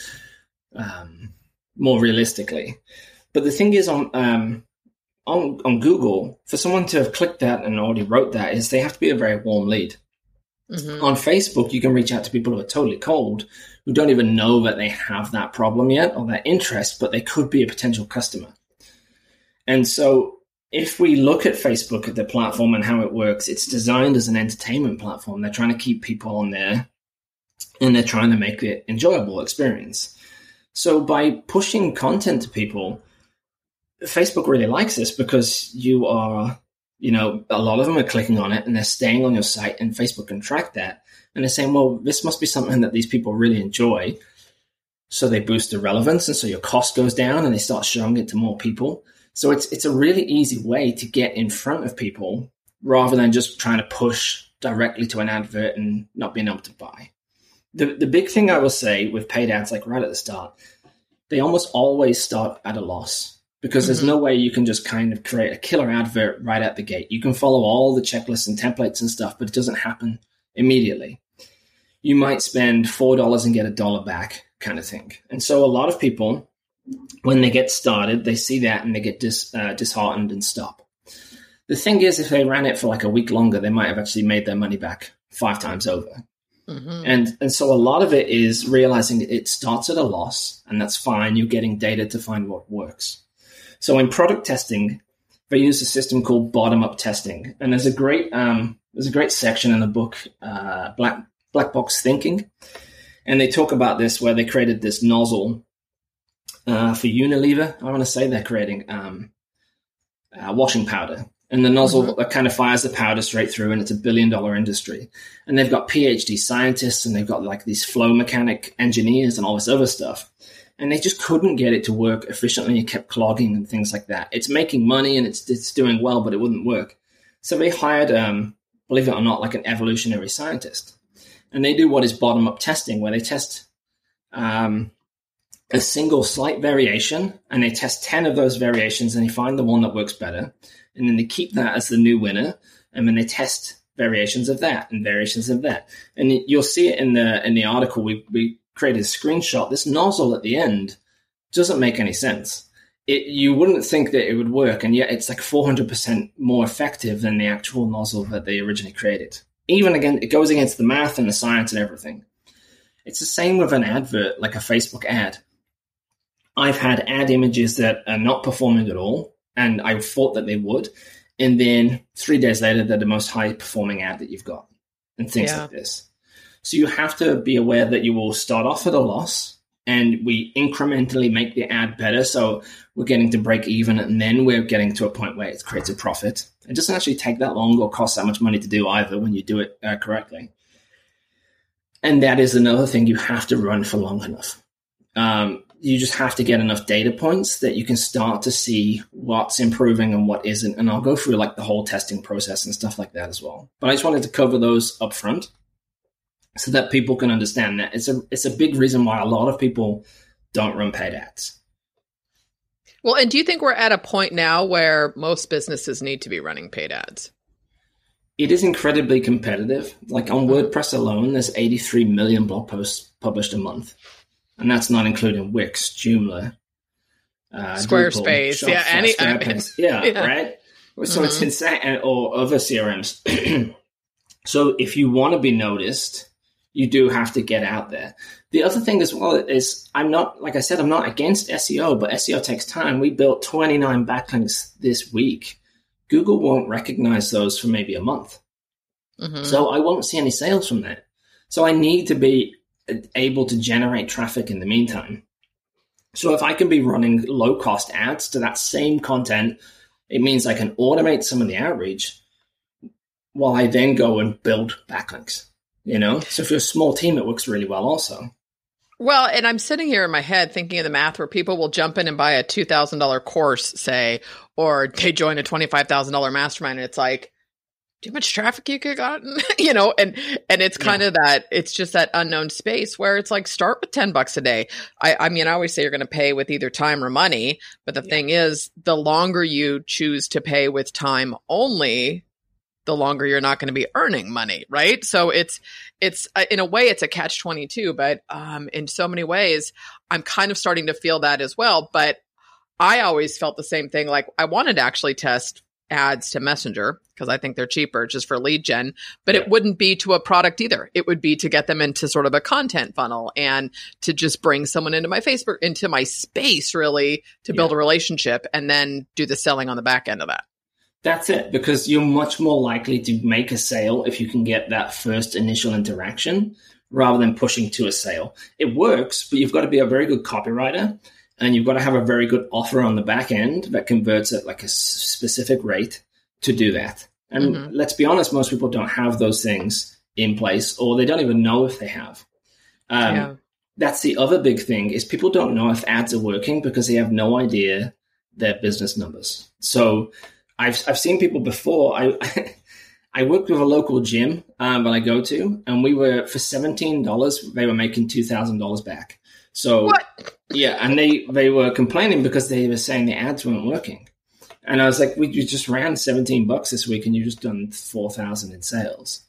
um, more realistically. But the thing is, on um, on, on Google, for someone to have clicked that and already wrote that, is they have to be a very warm lead. Mm-hmm. On Facebook, you can reach out to people who are totally cold, who don't even know that they have that problem yet or that interest, but they could be a potential customer. And so, if we look at Facebook at the platform and how it works, it's designed as an entertainment platform. They're trying to keep people on there and they're trying to make it enjoyable experience. So, by pushing content to people, Facebook really likes this because you are, you know, a lot of them are clicking on it and they're staying on your site, and Facebook can track that. And they're saying, well, this must be something that these people really enjoy. So they boost the relevance, and so your cost goes down, and they start showing it to more people. So it's it's a really easy way to get in front of people rather than just trying to push directly to an advert and not being able to buy. the the big thing I will say with paid ads, like right at the start, they almost always start at a loss because mm-hmm. there's no way you can just kind of create a killer advert right at the gate. You can follow all the checklists and templates and stuff, but it doesn't happen immediately. You might spend four dollars and get a dollar back, kind of thing. And so a lot of people, when they get started, they see that and they get dis, uh, disheartened and stop. The thing is, if they ran it for like a week longer, they might have actually made their money back five times over. Mm-hmm. And and so a lot of it is realizing it starts at a loss, and that's fine. You're getting data to find what works. So in product testing, they use a system called bottom up testing, and there's a great um, there's a great section in the book uh, Black Black Box Thinking, and they talk about this where they created this nozzle uh, for Unilever. I want to say they're creating um, uh, washing powder, and the nozzle mm-hmm. kind of fires the powder straight through and it's a billion dollar industry. And they've got phd scientists and they've got like these flow mechanic engineers and all this other stuff and they just couldn't get it to work efficiently It kept clogging and things like that it's making money and it's, it's doing well but it wouldn't work so they hired um, believe it or not like an evolutionary scientist and they do what is bottom up testing where they test um, a single slight variation and they test 10 of those variations and they find the one that works better and then they keep that as the new winner, and then they test variations of that and variations of that. And you'll see it in the in the article. We we created a screenshot. This nozzle at the end doesn't make any sense. It, you wouldn't think that it would work, and yet it's like 400% more effective than the actual nozzle that they originally created. Even again, it goes against the math and the science and everything. It's the same with an advert, like a Facebook ad. I've had ad images that are not performing at all, and I thought that they would. And then three days later, they're the most high performing ad that you've got, and things yeah. like this. So you have to be aware that you will start off at a loss, and we incrementally make the ad better. So we're getting to break even, and then we're getting to a point where it creates a profit. It doesn't actually take that long or cost that much money to do either when you do it uh, correctly. And that is another thing you have to run for long enough. Um, you just have to get enough data points that you can start to see what's improving and what isn't. And I'll go through like the whole testing process and stuff like that as well. But I just wanted to cover those up front so that people can understand that it's a it's a big reason why a lot of people don't run paid ads. Well, and do you think we're at a point now where most businesses need to be running paid ads? It is incredibly competitive. Like on WordPress alone, there's 83 million blog posts published a month and that's not including Wix, Joomla, uh, Squarespace, Drupal, yeah, any, *laughs* yeah, yeah, right. So mm-hmm. it's insane, or other CRMs. *clears throat* so if you want to be noticed, you do have to get out there. The other thing as well is I'm not, like I said, I'm not against SEO, but SEO takes time. We built 29 backlinks this week. Google won't recognize those for maybe a month. Mm-hmm. So I won't see any sales from that. So I need to be able to generate traffic in the meantime. So if I can be running low cost ads to that same content, it means I can automate some of the outreach while I then go and build backlinks. You know, so if you're a small team, it works really well also. Well, and I'm sitting here in my head thinking of the math where people will jump in and buy a $2,000 course, say, or they join a $25,000 mastermind. And it's like, too much traffic you could have gotten, *laughs* you know, and and it's kind yeah. of that it's just that unknown space where it's like start with ten bucks a day. I I mean I always say you're going to pay with either time or money, but the yeah. thing is, the longer you choose to pay with time only, the longer you're not going to be earning money, right? So it's it's uh, in a way it's a catch twenty two, but um, in so many ways, I'm kind of starting to feel that as well, but. I always felt the same thing. Like I wanted to actually test ads to Messenger because I think they're cheaper just for lead gen, but yeah. it wouldn't be to a product either. It would be to get them into sort of a content funnel and to just bring someone into my Facebook, into my space really to build yeah. a relationship and then do the selling on the back end of that. That's it, because you're much more likely to make a sale if you can get that first initial interaction rather than pushing to a sale. It works, but you've got to be a very good copywriter and you've got to have a very good offer on the back end that converts at like a specific rate to do that. And mm-hmm. let's be honest, most people don't have those things in place, or they don't even know if they have. Um, yeah. That's the other big thing is people don't know if ads are working because they have no idea their business numbers. So I've I've seen people before. I *laughs* I worked with a local gym um, that I go to, and we were for seventeen dollars. They were making two thousand dollars back. So What? yeah, and they they were complaining because they were saying the ads weren't working. And I was like, we you just ran seventeen bucks this week, and you just done four thousand in sales.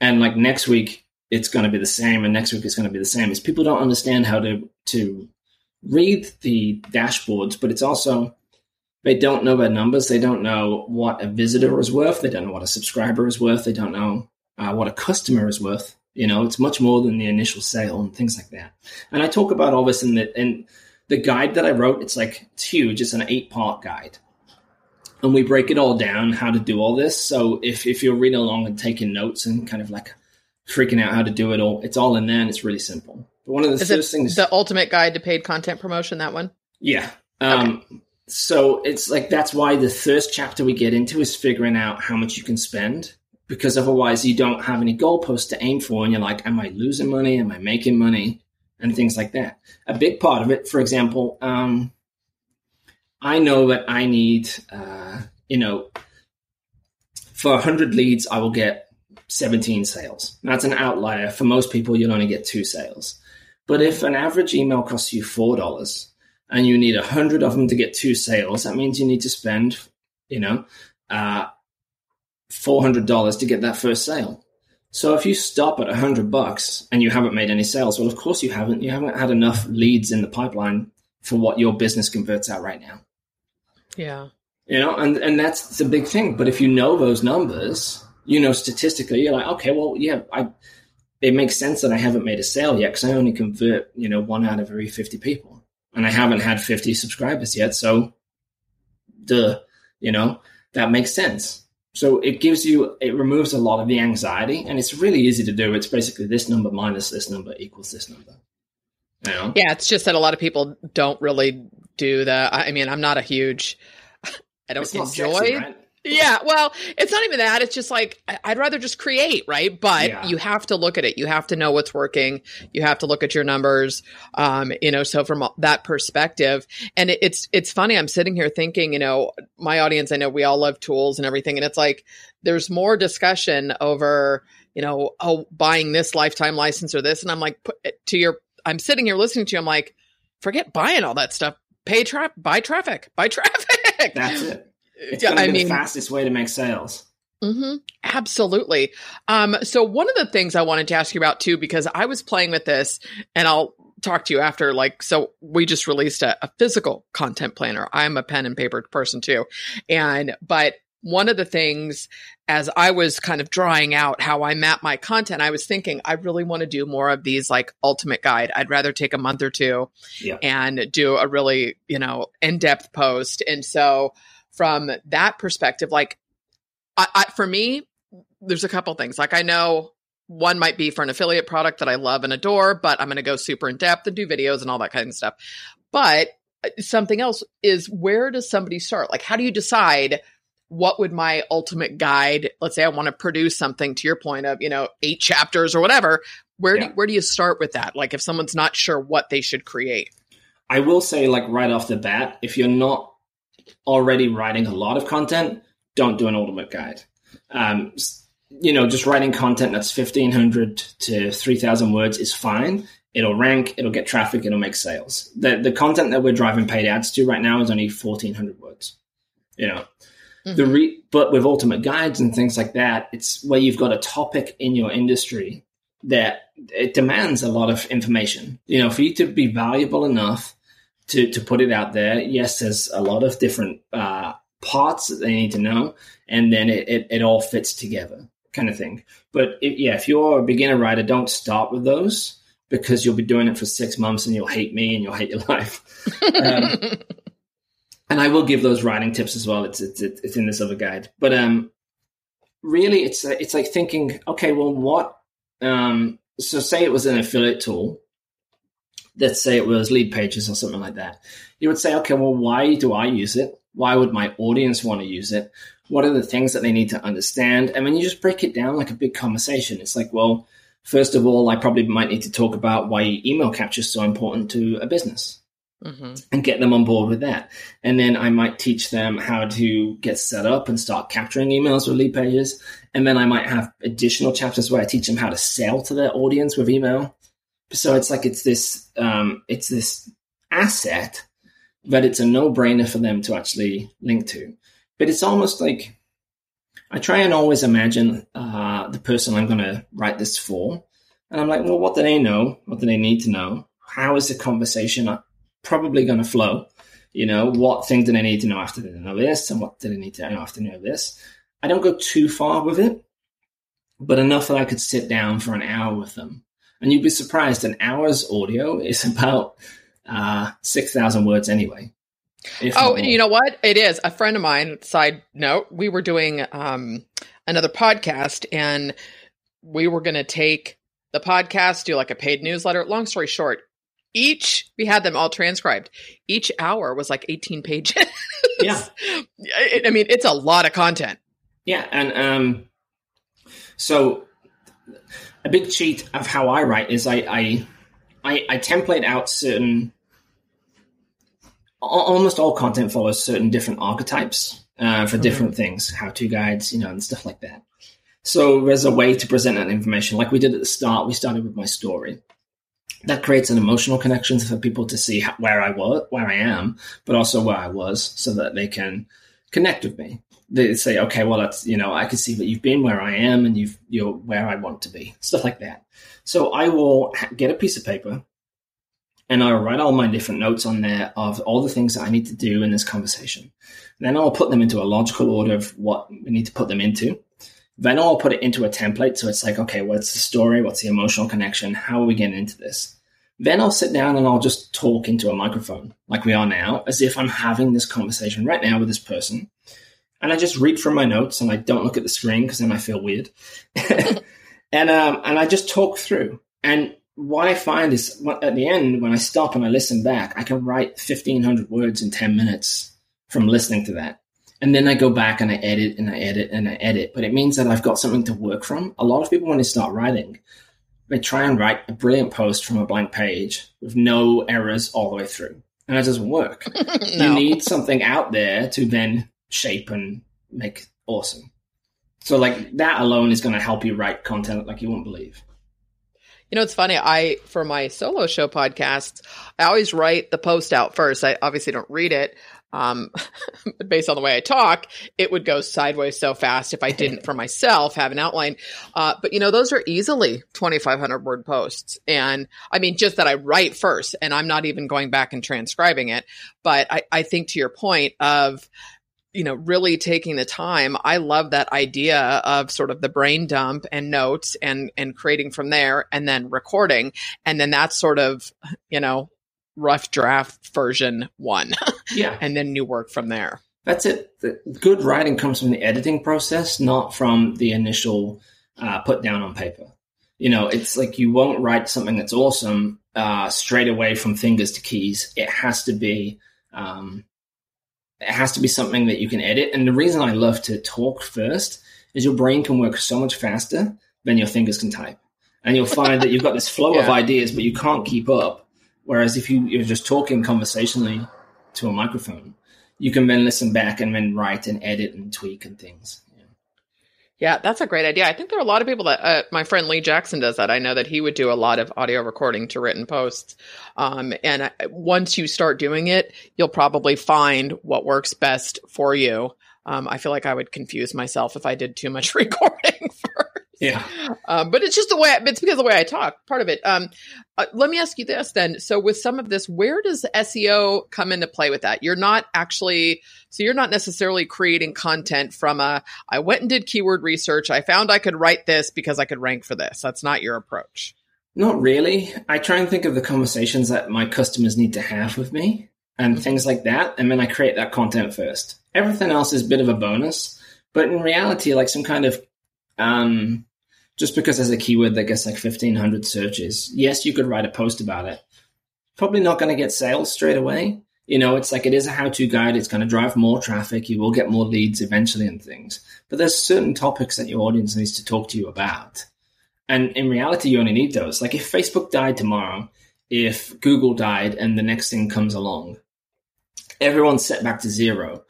And like next week, it's going to be the same, and next week it's going to be the same. Is people don't understand how to to read the dashboards, but it's also they don't know their numbers. They don't know what a visitor is worth. They don't know what a subscriber is worth. They don't know uh, what a customer is worth. You know, it's much more than the initial sale and things like that. And I talk about all this in the in the guide that I wrote. It's like it's huge. It's an eight part guide, and we break it all down how to do all this. So if if you're reading along and taking notes and kind of like freaking out how to do it all, it's all in there and it's really simple. But one of the Is first things, the ultimate guide to paid content promotion? That one. yeah. Um, So it's like that's why the first chapter we get into is figuring out how much you can spend because otherwise you don't have any goalposts to aim for and you're like, am I losing money? Am I making money? And things like that. A big part of it, for example, um, I know that I need, uh, you know, for 100 leads, I will get 17 sales. That's an outlier. For most people, you'll only get two sales. But if an average email costs you $4 and you need 100 of them to get two sales, that means you need to spend, you know, uh, $400 to get that first sale. So if you stop at 100 bucks and you haven't made any sales, well, of course you haven't. You haven't had enough leads in the pipeline for what your business converts out right now. Yeah. You know, and, and that's the big thing. But if you know those numbers, you know, statistically, you're like, okay, well, yeah, I, it makes sense that I haven't made a sale yet because I only convert, you know, one out of every 50 people and I haven't had 50 subscribers yet. So, duh, you know, that makes sense. So it gives you, it removes a lot of the anxiety and it's really easy to do. It's basically this number minus this number equals this number. You know? Yeah, it's just that a lot of people don't really do the. I mean, I'm not a huge. *laughs* I don't enjoy. sexy, right? Yeah, well, it's not even that. It's just like I- I'd rather just create, right? But Yeah. you have to look at it. You have to know what's working. You have to look at your numbers. Um, you know, so from that perspective, and it, it's it's funny. I'm sitting here thinking, you know, my audience. I know we all love tools and everything, and it's like there's more discussion over, you know, oh, buying this lifetime license or this, and I'm like, put, to your, I'm sitting here listening to you. I'm like, forget buying all that stuff. Pay trap, buy traffic, buy *laughs* traffic. That's it. It's Yeah, I be mean- the fastest way to make sales. hmm Absolutely. Um, so one of the things I wanted to ask you about too, because I was playing with this and I'll talk to you after, like, so we just released a, a physical content planner. I'm a pen and paper person too. And, but one of the things as I was kind of drawing out how I map my content, I was thinking I really want to do more of these like ultimate guide. I'd rather take a month or two Yeah. and do a really, you know, in-depth post. And so from that perspective, like I, I, for me, there's a couple things. Like I know one might be for an affiliate product that I love and adore, but I'm going to go super in depth and do videos and all that kind of stuff. But uh, something else is where does somebody start? Like, how do you decide what would my ultimate guide? Let's say I want to produce something to your point of, you know, eight chapters or whatever. Where do where do you start with that? Like, if someone's not sure what they should create. I will say, like right off the bat, if you're not already writing a lot of content, don't do an ultimate guide. Um, you know, just writing content that's fifteen hundred to three thousand words is fine. It'll rank, it'll get traffic, it'll make sales. The the content that we're driving paid ads to right now is only fourteen hundred words. You know, the re- but with ultimate guides and things like that, it's where you've got a topic in your industry that it demands a lot of information. You know, for you to be valuable enough to to put it out there, yes, there's a lot of different uh, parts that they need to know, and then it, it, it all fits together, kind of thing. But if, yeah, if you're a beginner writer, don't start with those because you'll be doing it for six months and you'll hate me and you'll hate your *laughs* life. Um, and I will give those writing tips as well. It's it's it's in this other guide, but um, really, it's it's like thinking, okay, well, what? Um, so say it was an affiliate tool. Let's say it was Leadpages or something like that. You would say, okay, well, why do I use it? Why would my audience want to use it? What are the things that they need to understand? And then you just break it down like a big conversation. It's like, well, first of all, I probably might need to talk about why email capture is so important to a business mm-hmm. and get them on board with that. And then I might teach them how to get set up and start capturing emails with Leadpages. And then I might have additional chapters where I teach them how to sell to their audience with email. So it's like it's this um, it's this asset that it's a no brainer for them to actually link to. But it's almost like I try and always imagine uh, the person I'm going to write this for. And I'm like, well, what do they know? What do they need to know? How is the conversation probably going to flow? You know, what thing do they need to know after they know this? And what do they need to know after they know this? I don't go too far with it, but enough that I could sit down for an hour with them. And you'd be surprised, an hour's audio is *laughs* about uh, 6,000 words anyway. Oh, you know what? It is. A friend of mine, side note, we were doing um, another podcast and we were going to take the podcast, do like a paid newsletter. Long story short, each, we had them all transcribed. Each hour was like 18 pages. *laughs* yeah. I mean, it's a lot of content. Yeah. And um, so a big cheat of how I write is I, I, I, I template out certain almost all content follows certain different archetypes uh, for mm-hmm. different things, how-to guides, you know, and stuff like that. So there's a way to present that information, like we did at the start. We started with my story. That creates an emotional connection for people to see how, where I was, where I am, but also where I was, so that they can connect with me. They say, okay, well, that's you know, I can see that you've been where I am, and you've you're where I want to be, stuff like that. So I will get a piece of paper and I'll write all my different notes on there of all the things that I need to do in this conversation. Then I'll put them into a logical order of what we need to put them into. Then I'll put it into a template. So it's like, okay, what's the story? What's the emotional connection? How are we getting into this? Then I'll sit down and I'll just talk into a microphone like we are now, as if I'm having this conversation right now with this person. And I just read from my notes and I don't look at the screen because then I feel weird. *laughs* and um, and I just talk through. And what I find is at the end, when I stop and I listen back, I can write 1500 words in 10 minutes from listening to that. And then I go back and I edit and I edit and I edit. But it means that I've got something to work from. A lot of people, when they start writing, they try and write a brilliant post from a blank page with no errors all the way through. And it doesn't work. *laughs* no. You need something out there to then shape and make awesome. So, like, that alone is going to help you write content like you won't believe. You know, it's funny. I, for my solo show podcasts, I always write the post out first. I obviously don't read it. Um, *laughs* based on the way I talk, it would go sideways so fast if I didn't *laughs* for myself have an outline. Uh, but you know, those are easily 2,500 word posts. And I mean, just that I write first and I'm not even going back and transcribing it. But I, I think to your point of, you know, really taking the time. I love that idea of sort of the brain dump and notes and and creating from there and then recording and then that's sort of, you know, rough draft version 1. *laughs* Yeah. and then new work from there. That's it. The good writing comes from the editing process, not from the initial uh, put down on paper. You know, it's like you won't write something that's awesome uh, straight away from fingers to keys. It has to be um, it has to be something that you can edit. And the reason I love to talk first is your brain can work so much faster than your fingers can type. And you'll find that you've got this *laughs* flow yeah. of ideas, but you can't keep up. Whereas if you, you're just talking conversationally to a microphone, you can then listen back and then write and edit and tweak and things. Yeah, that's a great idea. I think there are a lot of people that uh, my friend Lee Jackson does that. I know that he would do a lot of audio recording to written posts. Um, and once you start doing it, you'll probably find what works best for you. Um, I feel like I would confuse myself if I did too much *laughs* recording for yeah. Um, but it's just the way, it's because of the way I talk, part of it. Um, uh, let me ask you this then. So, with some of this, where does SEO come into play with that? You're not actually, so you're not necessarily creating content from a, I went and did keyword research. I found I could write this because I could rank for this. That's not your approach. Not really. I try and think of the conversations that my customers need to have with me and mm-hmm. things like that. And then I create that content first. Everything else is a bit of a bonus. But in reality, like some kind of um, just because there's a keyword that gets like 1500 searches. Yes, you could write a post about it. Probably not going to get sales straight away. You know, it's like it is a how to guide. It's going to drive more traffic. You will get more leads eventually and things. But there's certain topics that your audience needs to talk to you about. And in reality, you only need those. Like if Facebook died tomorrow, if Google died and the next thing comes along? Everyone's set back to zero,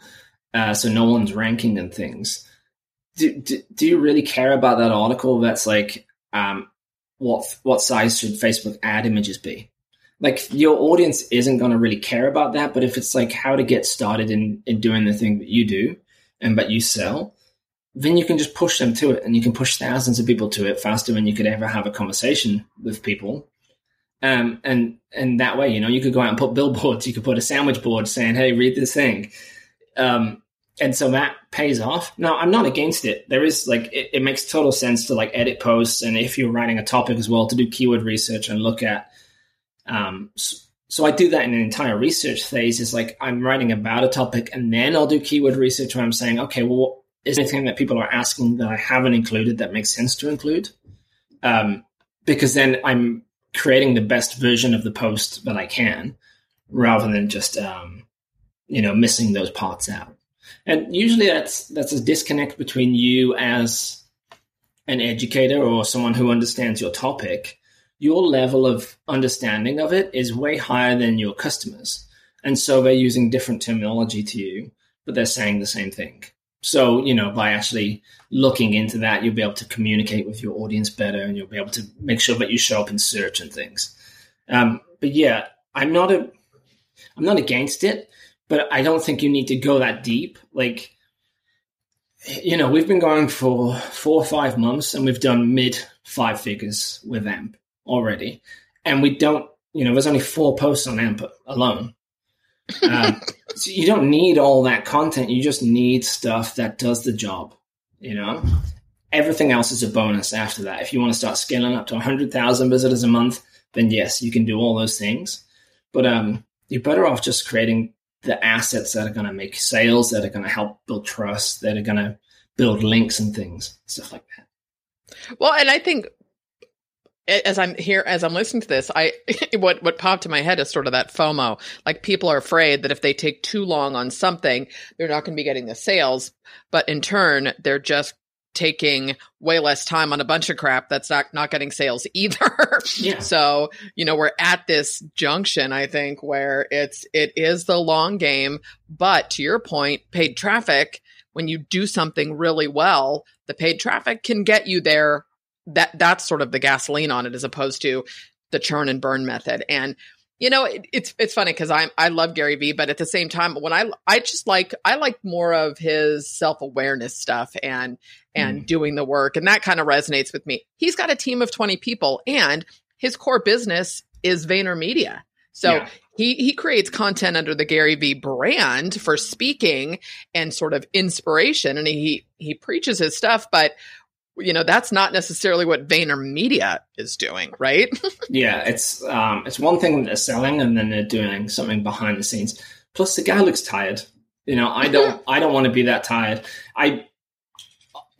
uh, so no one's ranking and things. Do, do, do you really care about that article that's like um, what what size should Facebook ad images be? Like your audience isn't going to really care about that, but if it's like how to get started in in doing the thing that you do and that you sell, then you can just push them to it, and you can push thousands of people to it faster than you could ever have a conversation with people. Um, and and that way, you know, you could go out and put billboards. You could put a sandwich board saying, "Hey, read this thing." Um, and so that pays off. Now, I'm not against it. There is like it, it, makes total sense to like edit posts, and if you're writing a topic as well, to do keyword research and look at. Um, so, so I do that in an entire research phase. Is like I'm writing about a topic, and then I'll do keyword research where I'm saying, okay, well, is anything that people are asking that I haven't included that makes sense to include? Um, because then I'm creating the best version of the post that I can, rather than just um, you know missing those parts out. And usually that's that's a disconnect between you as an educator or someone who understands your topic. Your level of understanding of it is way higher than your customers. And so they're using different terminology to you, but they're saying the same thing. So, you know, by actually looking into that, you'll be able to communicate with your audience better and you'll be able to make sure that you show up in search and things. Um, but yeah, I'm not a, I'm not against it but I don't think you need to go that deep. Like, you know, we've been going for four or five months and we've done mid five figures with AMP already. And we don't, you know, there's only four posts on AMP alone. Um, *laughs* so you don't need all that content. You just need stuff that does the job, you know? Everything else is a bonus after that. If you want to start scaling up to 100,000 visitors a month, then yes, you can do all those things. But um, you're better off just creating the assets that are going to make sales, that are going to help build trust, that are going to build links and things, stuff like that. Well, and I think as I'm here, as I'm listening to this, I *laughs* what what popped in my head is sort of that FOMO. Like people are afraid that if they take too long on something, they're not going to be getting the sales, but in turn, they're just taking way less time on a bunch of crap that's not not getting sales either. *laughs* yeah. So, you know, we're at this junction I think where it's it is the long game, but to your point, paid traffic when you do something really well, the paid traffic can get you there. That that's sort of the gasoline on it as opposed to the churn and burn method. And you know, it, it's it's funny because I'm I love Gary Vee, but at the same time, when I I just like I like more of his self awareness stuff and and mm. doing the work, and that kind of resonates with me. He's got a team of twenty people, and his core business is VaynerMedia. So yeah. he he creates content under the Gary Vee brand for speaking and sort of inspiration, and he he preaches his stuff, but you know that's not necessarily what VaynerMedia is doing, right? *laughs* yeah, it's um, it's one thing they're selling, and then they're doing something behind the scenes. Plus, the guy looks tired. You know, I don't *laughs* I don't want to be that tired. I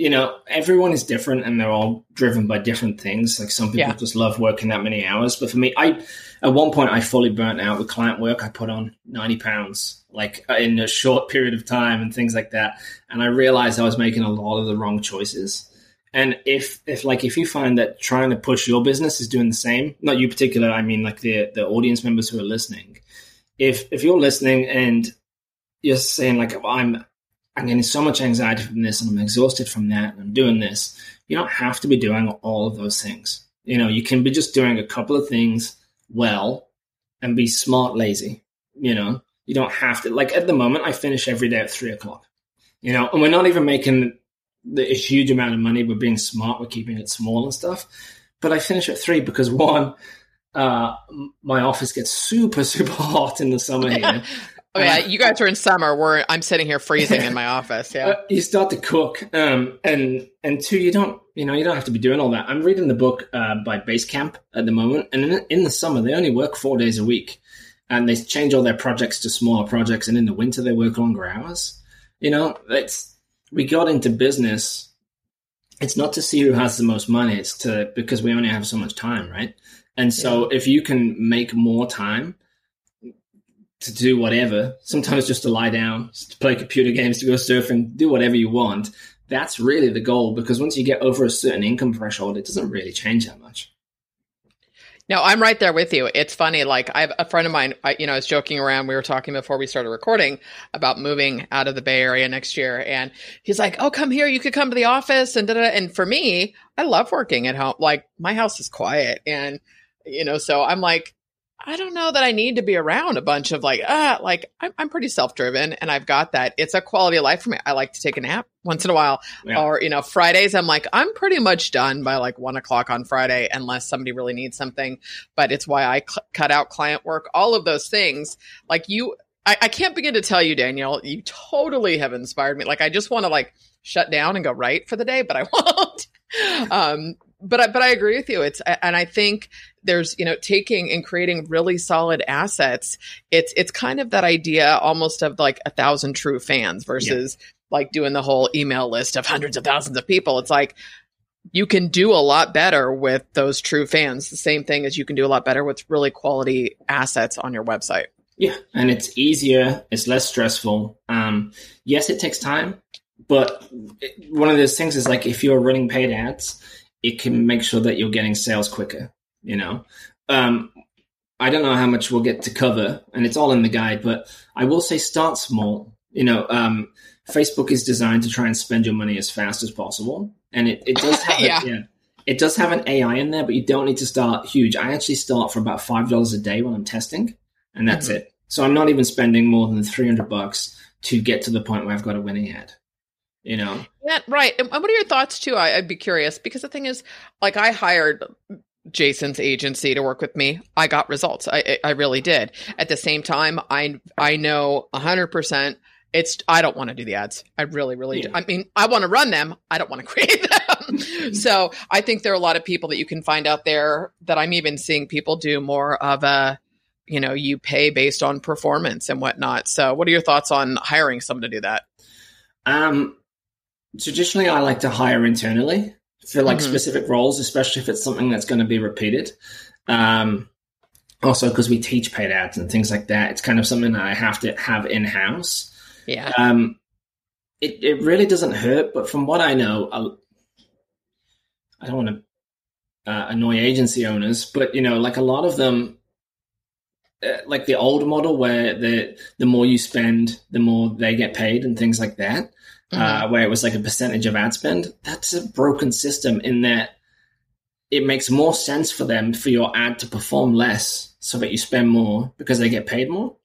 you know, everyone is different and they're all driven by different things. Like some people yeah. just love working that many hours. But for me, I, at one point, I fully burnt out with client work. I put on 90 pounds, like in a short *laughs* period of time and things like that. And I realized I was making a lot of the wrong choices. And if if like if you find that trying to push your business is doing the same, not you particular, I mean like the the audience members who are listening. If if you're listening and you're saying like I'm I'm getting so much anxiety from this and I'm exhausted from that and I'm doing this, you don't have to be doing all of those things. You know, you can be just doing a couple of things well and be smart lazy. You know, you don't have to like at the moment I finish every day at three o'clock. You know, and we're not even making a huge amount of money. We're being smart. We're keeping it small and stuff. But I finish at three because *laughs* one, uh, my office gets super *laughs* super hot in the summer here. *laughs* oh yeah, you guys are in summer. Where I'm sitting here freezing in my office. Yeah, uh, you start to cook, um, and and two, you don't you know you don't have to be doing all that. I'm reading the book uh, by Basecamp at the moment, and in, in the summer they only work four days a week, and they change all their projects to smaller projects, and in the winter they work longer hours. You know, it's we got into business it's not to see who has the most money it's to because we only have so much time right and so yeah. if you can make more time to do whatever sometimes just to lie down to play computer games to go surfing do whatever you want that's really the goal because once you get over a certain income threshold it doesn't really change that much No, I'm right there with you. It's funny. Like I have a friend of mine, I, you know, I was joking around. We were talking before we started recording about moving out of the Bay Area next year. And he's like, Oh, come here. You could come to the office and da, da. And for me, I love working at home. Like my house is quiet and, you know, so I'm like, I don't know that I need to be around a bunch of like, ah, like I'm, I'm pretty self driven and I've got that. It's a quality of life for me. I like to take a nap once in a while. Yeah. Or, you know, Fridays, I'm like, I'm pretty much done by like one o'clock on Friday unless somebody really needs something. But it's why I cl- cut out client work, all of those things. Like you, I, I can't begin to tell you, Daniel, you totally have inspired me. Like I just want to like shut down and go right for the day, but I *laughs* won't. um, but I, but I agree with you. It's and I think there's you know taking and creating really solid assets. It's it's kind of that idea almost of like a thousand true fans versus yeah. like doing the whole email list of hundreds of thousands of people. It's like you can do a lot better with those true fans. The same thing as you can do a lot better with really quality assets on your website. Yeah, and it's easier. It's less stressful. Um, yes, it takes time, but one of those things is like if you're running paid ads it can make sure that you're getting sales quicker. You know, um, I don't know how much we'll get to cover, and it's all in the guide, but I will say start small. You know, um, Facebook is designed to try and spend your money as fast as possible, and it, it does *laughs* have yeah. yeah. it does have an AI in there, but you don't need to start huge. I actually start for about five dollars a day when I'm testing, and that's mm-hmm. it. So I'm not even spending more than three hundred bucks to get to the point where I've got a winning ad you know? Yeah right. And what are your thoughts too? I, would be curious because the thing is like i hired jason's agency to work with me. I got results. I i really did. At the same time i i know 100% it's i don't want to do the ads. I really really yeah. do. i mean i want to run them. I don't want to *laughs* create them. So i think there are a lot of people that you can find out there that i'm even seeing people do more of a you know you pay based on performance and whatnot. So what are your thoughts on hiring someone to do that? Um traditionally I like to hire internally for like mm-hmm. specific roles, especially if it's something that's going to be repeated. Um, also, because we teach paid ads and things like that, it's kind of something that I have to have in house. Yeah. Um, it it really doesn't hurt, but from what I know, I'll, I do not want to uh, annoy agency owners, but you know, like a lot of them, uh, like the old model where the the more you spend, the more they get paid and things like that mm-hmm. uh, where it was like a percentage of ad spend. That's a broken system in that it makes more sense for them for your ad to perform less so that you spend more because they get paid more.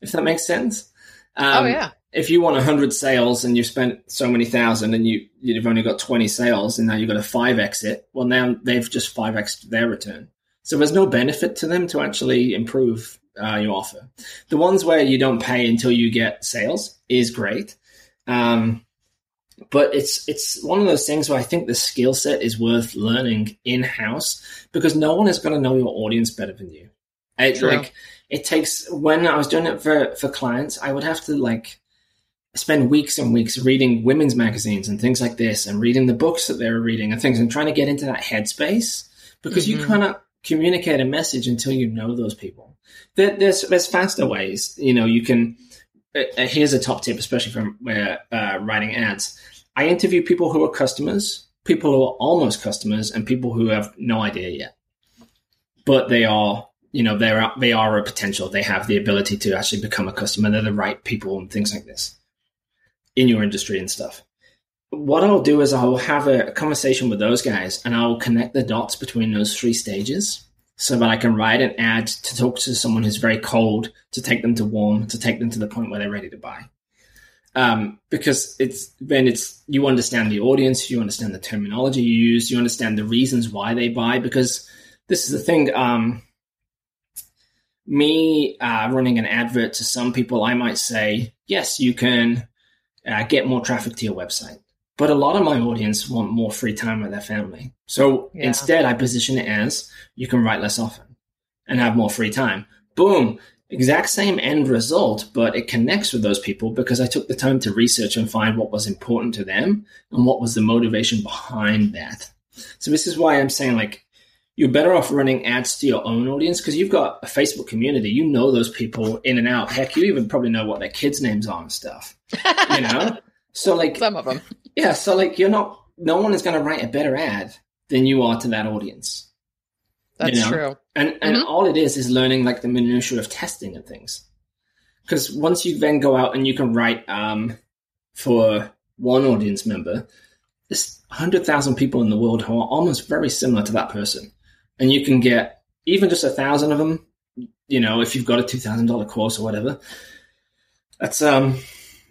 If that makes sense. Um, oh yeah. If you want 100 sales and you spent so many thousand and you, you've only got 20 sales and now you've got a five exit, well, now they've just 5x their return. So there's no benefit to them to actually improve uh, your offer. The ones where you don't pay until you get sales is great. Um, but it's it's one of those things where I think the skill set is worth learning in house because no one is going to know your audience better than you. It, like it takes when I was doing it for for clients, I would have to like spend weeks and weeks reading women's magazines and things like this, and reading the books that they were reading and things, and trying to get into that headspace because mm-hmm. you cannot communicate a message until you know those people. There, there's there's faster ways, you know. You can uh, uh, here's a top tip, especially from uh, writing ads. I interview people who are customers, people who are almost customers, and people who have no idea yet, but they are, you know, they are they are a potential. They have the ability to actually become a customer. They're the right people and things like this in your industry and stuff. What I'll do is I'll have a conversation with those guys, and I'll connect the dots between those three stages so that I can write an ad to talk to someone who's very cold, to take them to warm, to take them to the point where they're ready to buy. Um, because it's then it's you understand the audience, you understand the terminology you use, you understand the reasons why they buy. Because this is the thing. Um, me uh, running an advert to some people, I might say, yes, you can uh, get more traffic to your website. But a lot of my audience want more free time with their family. So yeah. instead, I position it as you can write less often and have more free time. Boom. Exact same end result, but it connects with those people because I took the time to research and find what was important to them and what was the motivation behind that. So this is why I'm saying like you're better off running ads to your own audience because you've got a Facebook community. You know those people in and out. Heck, you even probably know what their kids' names are and stuff. You know? *laughs* so like some of them. *laughs* Yeah, so like you're not no one is going to write a better ad than you are to that audience. That's you know? true. And and Mhm. all it is is learning like the minutia of testing and things. Because once you then go out and you can write um, for one audience member, there's hundred thousand people in the world who are almost very similar to that person, and you can get even just a thousand of them. You know, if you've got a two thousand dollar course or whatever, that's um,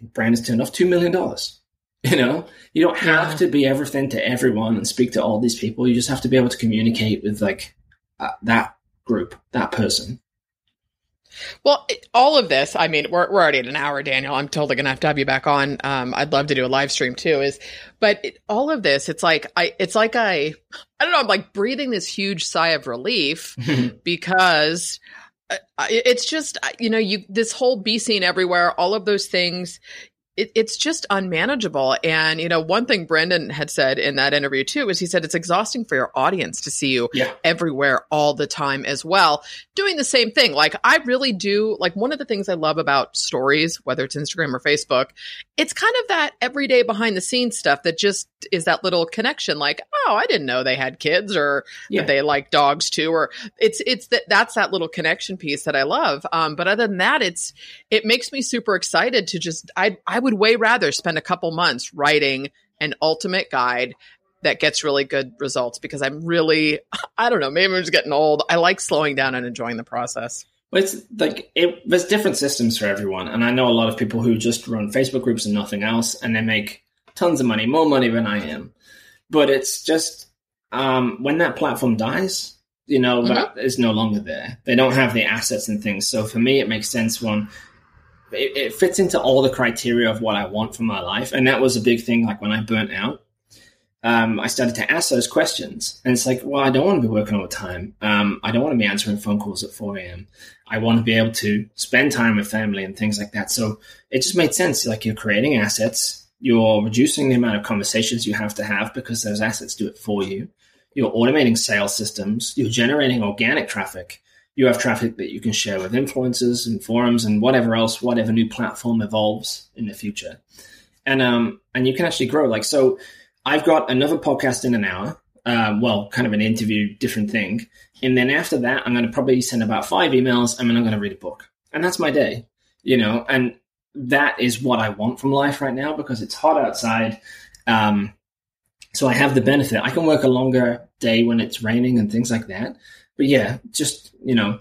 brand has turned off two million dollars. You know, you don't have Yeah. to be everything to everyone and speak to all these people. You just have to be able to communicate with like uh, that group, that person. Well, it- all of this, I mean, we're, we're already at an hour, Daniel. I'm totally going to have to have you back on. Um, I'd love to do a live stream too is, but it, all of this, it's like, I, it's like I, I don't know, I'm like breathing this huge sigh of relief *laughs* because it's just, you know, you, this whole be seen everywhere, all of those things, it, it's just unmanageable. And, you know, one thing Brendan had said in that interview too is he said it's exhausting for your audience to see you yeah. everywhere all the time as well doing the same thing like i really do like one of the things i love about stories whether it's instagram or facebook it's kind of that everyday behind the scenes stuff that just is that little connection like oh i didn't know they had kids or Yeah. that they like dogs too or it's it's that that's that little connection piece that i love um but other than that it's it makes me super excited to just i i would way rather spend a couple months writing an ultimate guide that gets really good results because I'm really, I don't know, maybe I'm just getting old. I like slowing down and enjoying the process. Well, it's like it, there's different systems for everyone, and I know a lot of people who just run Facebook groups and nothing else, and they make tons of money, more money than I am. But it's just um, when that platform dies, you know, that is no longer there. They don't have the assets and things. So for me, it makes sense. One, it, it fits into all the criteria of what I want for my life, and that was a big thing. Like when I burnt out, um, I started to ask those questions. And it's like, well, I don't want to be working all the time. Um, I don't want to be answering phone calls at 4 a.m. I want to be able to spend time with family and things like that. So it just made sense. Like you're creating assets, you're reducing the amount of conversations you have to have because those assets do it for you. You're automating sales systems, you're generating organic traffic. You have traffic that you can share with influencers and forums and whatever else, whatever new platform evolves in the future. And um and you can actually grow. Like so I've got another podcast in an hour. Um, well, kind of an interview, different thing. And then after that, I'm going to probably send about five emails and then I'm going to read a book. And that's my day, you know, and that is what I want from life right now because it's hot outside. Um, so I have the benefit. I can work a longer day when it's raining and things like that. But yeah, just, you know,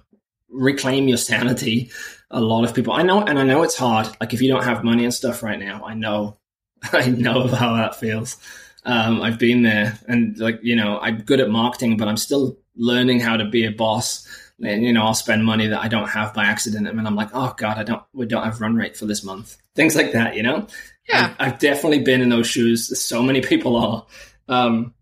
reclaim your sanity. A lot of people, I know, and I know it's hard. Like if you don't have money and stuff right now, I know, *laughs* I know how that feels. Um, I've been there, and like you know, I'm good at marketing, but I'm still learning how to be a boss. And you know, I'll spend money that I don't have by accident, and then I'm like, oh god, I don't, we don't have run rate for this month. Things like that, you know. Yeah. I've, I've definitely been in those shoes. So many people are. Um,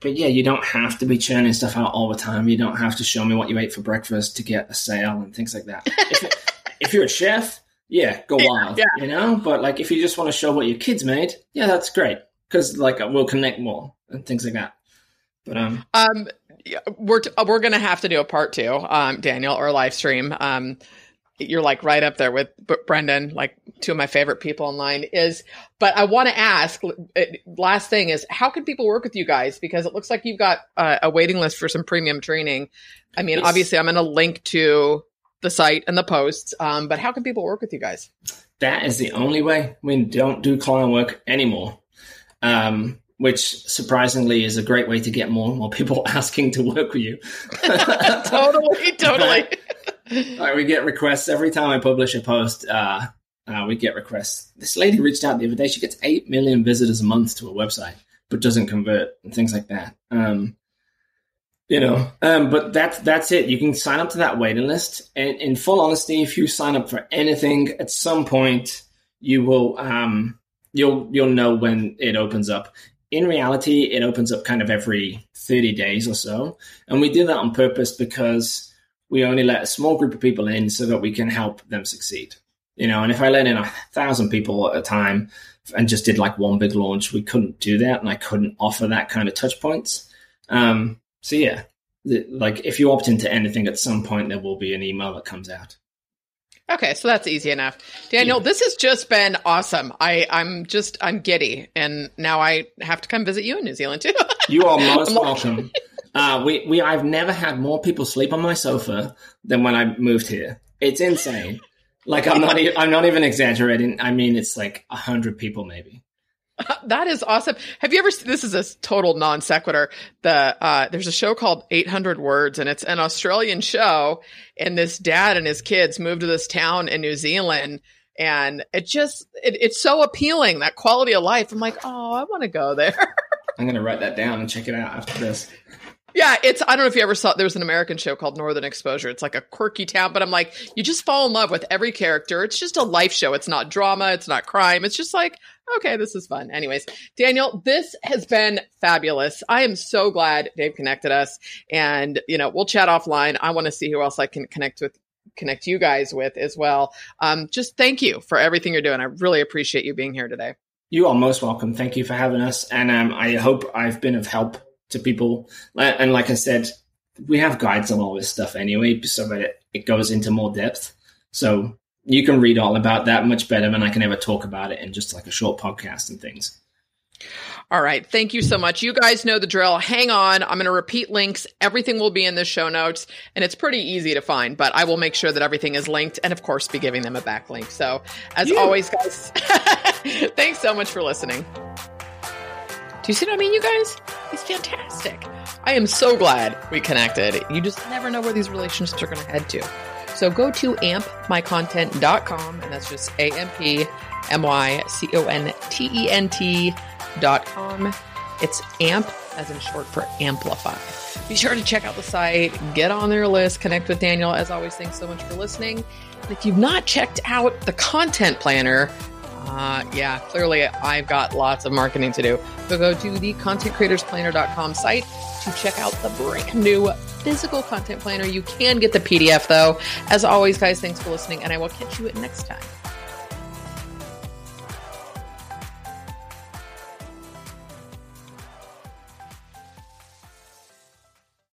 but yeah, you don't have to be churning stuff out all the time. You don't have to show me what you ate for breakfast to get a sale and things like that. if, *laughs* if you're a chef, yeah, go wild, yeah. you know. But like, if you just want to show what your kids made, yeah, that's great because like we'll connect more and things like that. But um, Um, we're t- we're gonna have to do a part two, um, Daniel, or live stream. Um, you're like right up there with Brendan, like two of my favorite people online. Is but I want to ask. uh, Last thing is, how can people work with you guys? Because it looks like you've got uh, a waiting list for some premium training. I mean, Yes. obviously, I'm going to link to the site and the posts. Um, but how can people work with you guys? that is the only way. We don't do client work anymore. Um, which surprisingly is a great way to get more and more people *laughs* asking to work with you. *laughs* totally, *laughs* totally. We get requests every time I publish a post. Uh, uh, we get requests. This lady reached out the other day. She gets eight million visitors a month to a website, but doesn't convert and things like that. Um, you know, um, but that's that's it. You can sign up to that waiting list. And in full honesty, if you sign up for anything, at some point you will um, you'll you'll know when it opens up. In reality, it opens up kind of every thirty days or so, and we do that on purpose because we only let a small group of people in so that we can help them succeed. You know, and if I let in a thousand people at a time and just did like one big launch, we couldn't do that, and I couldn't offer that kind of touch points. Um, so yeah, the, like if you opt into anything, at some point there will be an email that comes out. Okay, so that's easy enough. Daniel, Yeah. this has just been awesome. I, I'm just I'm giddy, and now I have to come visit you in New Zealand too. You are *laughs* most welcome. Uh, we, we, I've never had more people sleep on my sofa than when I moved here. It's insane. like I'm not, e- *laughs* I'm not even exaggerating. I mean, it's like a hundred people maybe. *laughs* that is awesome. Have you ever? This is a total non sequitur. The uh, there's a show called 800 Words, and it's an Australian show. And this dad and his kids moved to this town in New Zealand, and it just it, it's so appealing that quality of life. I'm like, oh, I want to go there. *laughs* I'm gonna write that down and check it out after this. Yeah, it's I don't know if you ever saw there was an American show called Northern Exposure. It's like a quirky town, but I'm like, you just fall in love with every character. It's just a life show. It's not drama, it's not crime. It's just like, okay, this is fun. Anyways, Daniel, this has been fabulous. I am so glad Dave connected us and you know, we'll chat offline. I want to see who else I can connect with connect you guys with as well. Um, just thank you for everything you're doing. I really appreciate you being here today. You are most welcome. Thank you for having us. And um, I hope I've been of help to people. And like I said, we have guides on all this stuff anyway, so that it, it goes into more depth. So you can read all about that much better than I can ever talk about it in just like a short podcast and things. All right. Thank you so much. You guys know the drill. Hang on. I'm going to repeat links. Everything will be in the show notes and it's pretty easy to find, but I will make sure that everything is linked and of course be giving them a backlink. So as always, guys, *laughs* thanks so much for listening. You see what I mean, you guys? He's fantastic. I am so glad we connected. You just never know where these relationships are going to head to. So go to ampmycontent.com, and that's just A M P M Y C O N T E N T.com. It's AMP, as in short for amplify. Be sure to check out the site, get on their list, connect with Daniel. As always, thanks so much for listening. And if you've not checked out the content planner, uh, yeah, clearly I've got lots of marketing to do. So go to the contentcreatorsplanner.com site to check out the brand new physical content planner. You can get the PDF though. As always, guys, thanks for listening, and I will catch you next time.